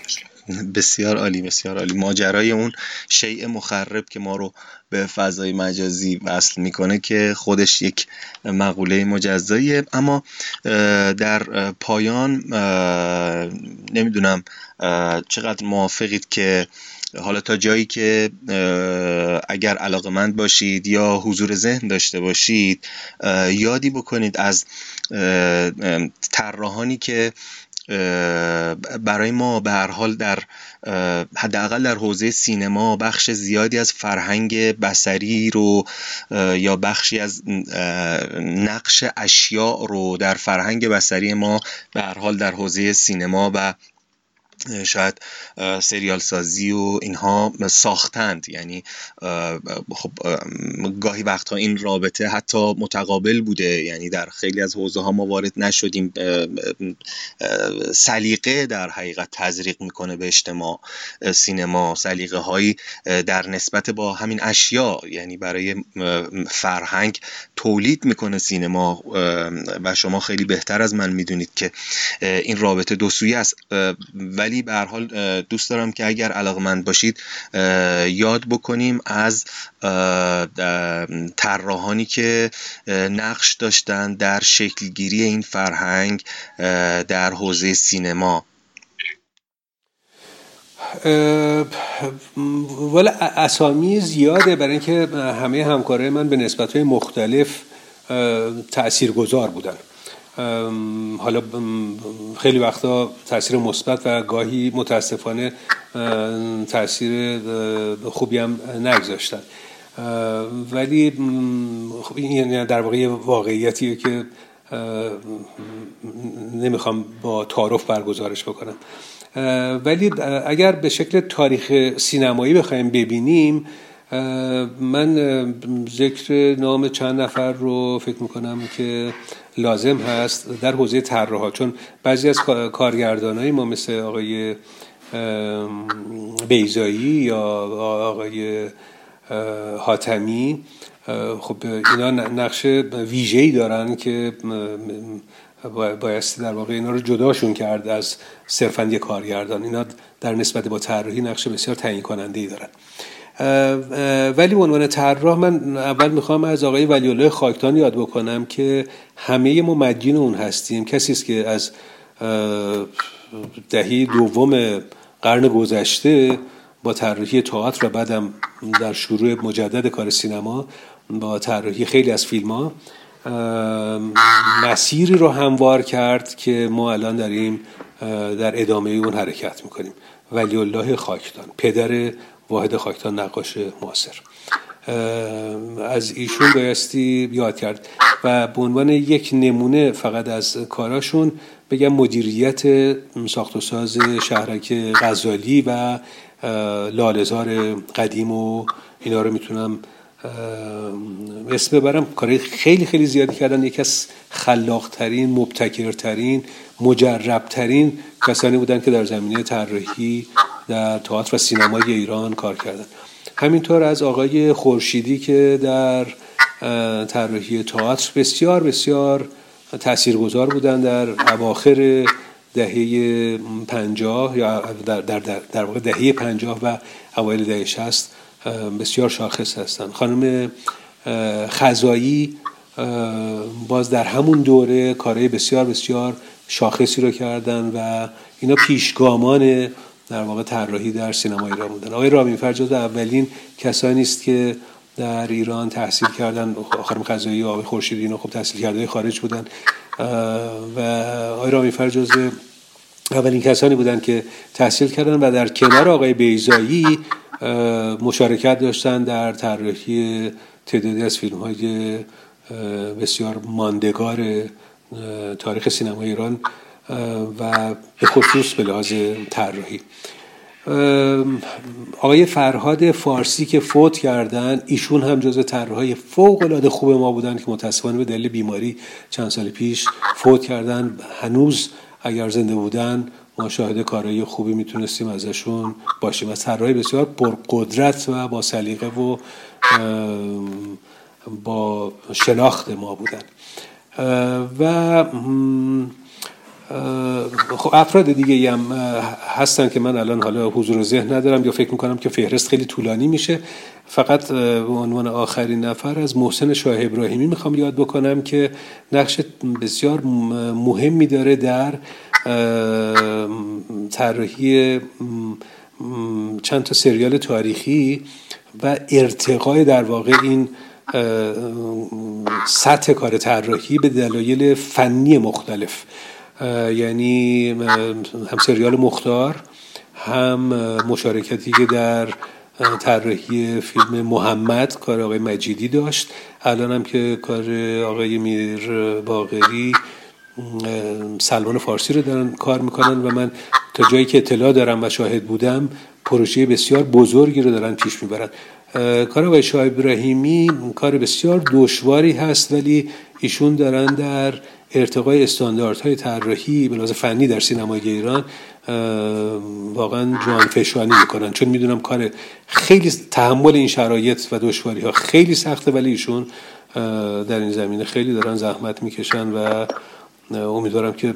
بسیار عالی بسیار عالی. ماجرای اون شیء مخرب که ما رو به فضای مجازی وصل می‌کنه که خودش یک مقوله مجزاییه. اما در پایان نمی‌دونم چقدر موافقید که حالا تا جایی که اگر علاقمند باشید یا حضور ذهن داشته باشید یادی بکنید از طراحانی که برای ما به هر حال در حداقل در حوزه سینما بخش زیادی از فرهنگ بسری رو یا بخشی از نقش اشیاء رو در فرهنگ بسری ما به هر حال در حوزه سینما و شاید سریال سازی و اینها ساختند. یعنی خب گاهی وقتها این رابطه حتی متقابل بوده. یعنی در خیلی از حوزه ها ما وارد نشدیم. سلیقه در حقیقت تزریق می‌کنه به اجتماع سینما. سلیقه هایی در نسبت با همین اشیا یعنی برای فرهنگ تولید می‌کنه سینما. و شما خیلی بهتر از من می‌دونید که این رابطه دو سویه است. ولی ولی به هر حال دوست دارم که اگر علاقمند باشید یاد بکنیم از طراحانی که نقش داشتن در شکلگیری این فرهنگ در حوزه سینما. ولی اسامی زیاده برای اینکه همه همکارای من به نسبت های مختلف تاثیرگذار بودن. حالا خیلی وقتا تاثیر مثبت و گاهی متاسفانه تاثیر خوبی هم نگذاشتن. ولی خب این یعنی در واقع واقعیتیه که نمی‌خوام با تعارف برگزارش بکنم. ولی اگر به شکل تاریخ سینمایی بخوایم ببینیم من ذکر نام چند نفر رو فکر می‌کنم که لازم هست در حوزه طراحا چون بعضی از کارگردانای ما مثل آقای بیزایی یا آقای حاتمی خب اینا نقش ویژه‌ای دارن که بایستی در واقع اینا رو جداشون کرد از صرفا یک کارگردان. اینا در نسبت با طراحی نقش بسیار تعیین کننده ای دارن. ولی عنوان طراح من اول می‌خوام از آقای ولی خاکتان یاد بکنم که همه ما مدین اون هستیم. کسی است که از دهی دوم قرن گذشته با طراحی تئاتر و بعدم در شروع مجدد کار سینما با طراحی خیلی از فیلم ها مسیری رو هموار کرد که ما الان داریم در ادامه اون حرکت می‌کنیم. ولی الله خاکتان پدر واحد خاکتان نقاش معاصر. از ایشون بایستی یاد کرد و به عنوان یک نمونه فقط از کاراشون بگم مدیریت ساخت و ساز شهرک غزالی و لالزار قدیم و اینا رو می‌تونم اسم ببرم. کارهای خیلی خیلی زیادی کردن. یکی از خلاقترین مبتکرترین مجربترین کسانی بودن که در زمینه طراحی در تئاتر و سینمای ایران کار کردن. همینطور از آقای خورشیدی که در طراحی تئاتر بسیار بسیار تاثیرگذار بودن در اواخر دهه پنجاه یا در, در, در واقع دهه پنجاه و اوایل دهه شست بسیار شاخص هستن. خانم خزایی باز در همون دوره کارهای بسیار بسیار شاخصی رو کردن و اینا پیشگامان در واقع طراحی در سینما ایران بودن. آقای رامین فرجاد اولین کسانی است که در ایران تحصیل کردن. خانم قضایی آقای خورشیدی اینا خب تحصیل کرده خارج بودن. و آقای رامین فرجاز اولین کسانی بودن که تحصیل کردن و در کنار آقای بیزایی مشارکت داشتن در طراحی تعدادی از فیلم های بسیار ماندگار تاریخ سینما ایران. و به خصوص به لحاظ طراحی. آقای فرهاد فارسی که فوت کردن ایشون هم جز طراحهای فوق العاده خوب ما بودن که متاسفانه به دلیل بیماری چند سال پیش فوت کردن. هنوز اگر زنده بودن ما شاهد کارهای خوبی می‌تونستیم ازشون باشیم. از طراحی بسیار پرقدرت و با سلیقه و با شناخت ما بودن. و خب افراد دیگه هم هستن که من الان حالا حضور ذهن ندارم یا فکر می‌کنم که فهرست خیلی طولانی میشه. فقط به عنوان آخرین نفر از محسن شاه ابراهیمی می‌خوام یاد بکنم که نقش بسیار مهمی داره در طراحی چند تا سریال تاریخی و ارتقای در واقع این سطح کار طراحی به دلایل فنی مختلف. یعنی هم سریال مختار هم مشارکتی که در طراحی فیلم محمد کار آقای مجیدی داشت. الان هم که کار آقای میر باغری سلمان فارسی رو دارن کار می‌کنن و من تا جایی که اطلاع دارم و شاهد بودم پروژه بسیار بزرگی رو دارن پیش می‌برن. کار آقای شاه ابراهیمی کار بسیار دشواری هست ولی ایشون دارن در ارتقای استانداردهای طراحی به لحاظ فنی در سینمای ایران واقعا جان فشانی می‌کنن. چون می‌دونم کار خیلی تحمل این شرایط و دشواری ها خیلی سخته ولی ایشون در این زمینه خیلی دارن زحمت می‌کشن و امیدوارم که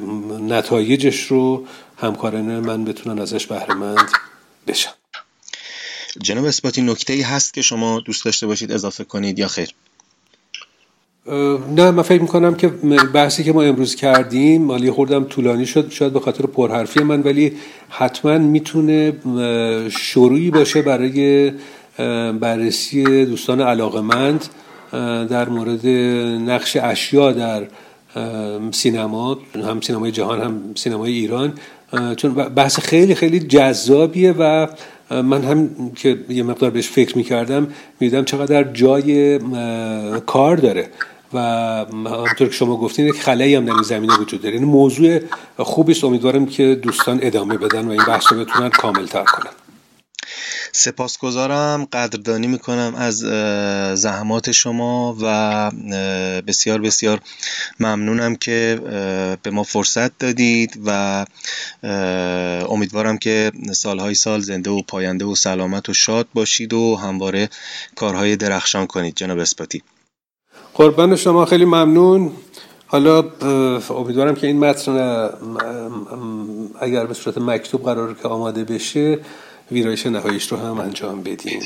نتایجش رو همکاران من بتونن ازش بهرهمند بشن. جناب اثباتی نکته ای هست که شما دوست داشته باشید اضافه کنید یا خیر؟ نه من فکر می‌کنم که بحثی که ما امروز کردیم مالی خوردم طولانی شد شاید به خاطر پرحرفی من ولی حتما می‌تونه شروعی باشه برای بررسی دوستان علاقمند در مورد نقش اشیا در سینما هم سینمای جهان هم سینمای ایران. چون بحث خیلی خیلی جذابیه و من هم که یه مقدار بهش فکر می‌کردم میدم چقدر جای کار داره. و همطور که شما گفتین یک خلایی هم در این زمینه وجود داره. یعنی موضوع خوبی است. امیدوارم که دوستان ادامه بدن و این بحث رو بتونن کامل تر کنن. سپاسگزارم. قدردانی می‌کنم از زحمات شما و بسیار بسیار ممنونم که به ما فرصت دادید و امیدوارم که سالهای سال زنده و پاینده و سلامت و شاد باشید و همواره کارهای درخشان کنید. جناب اسپاتی. قربان شما خیلی ممنون. حالا امیدوارم که این متن اگر به صورت مکتوب قرار که آماده بشه ویرایش نهاییش رو هم انجام بدیم.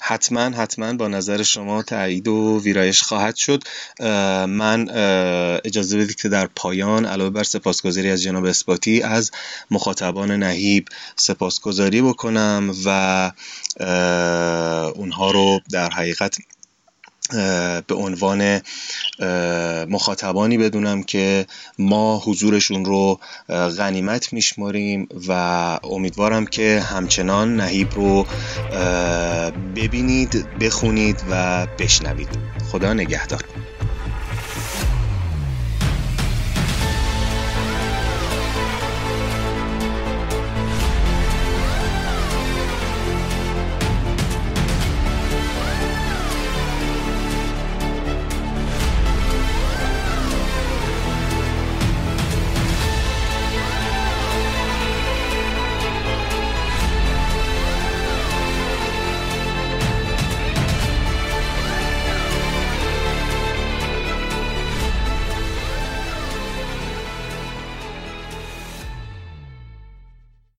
حتما حتما با نظر شما تایید و ویرایش خواهد شد. من اجازه بدید که در پایان علاوه بر سپاسگزاری از جناب اثباتی از مخاطبان نهیب سپاسگزاری بکنم و اونها رو در حقیقت به عنوان مخاطبانی بدونم که ما حضورشون رو غنیمت میشماریم و امیدوارم که همچنان نهیب رو ببینید بخونید و بشنوید. خدا نگهدار.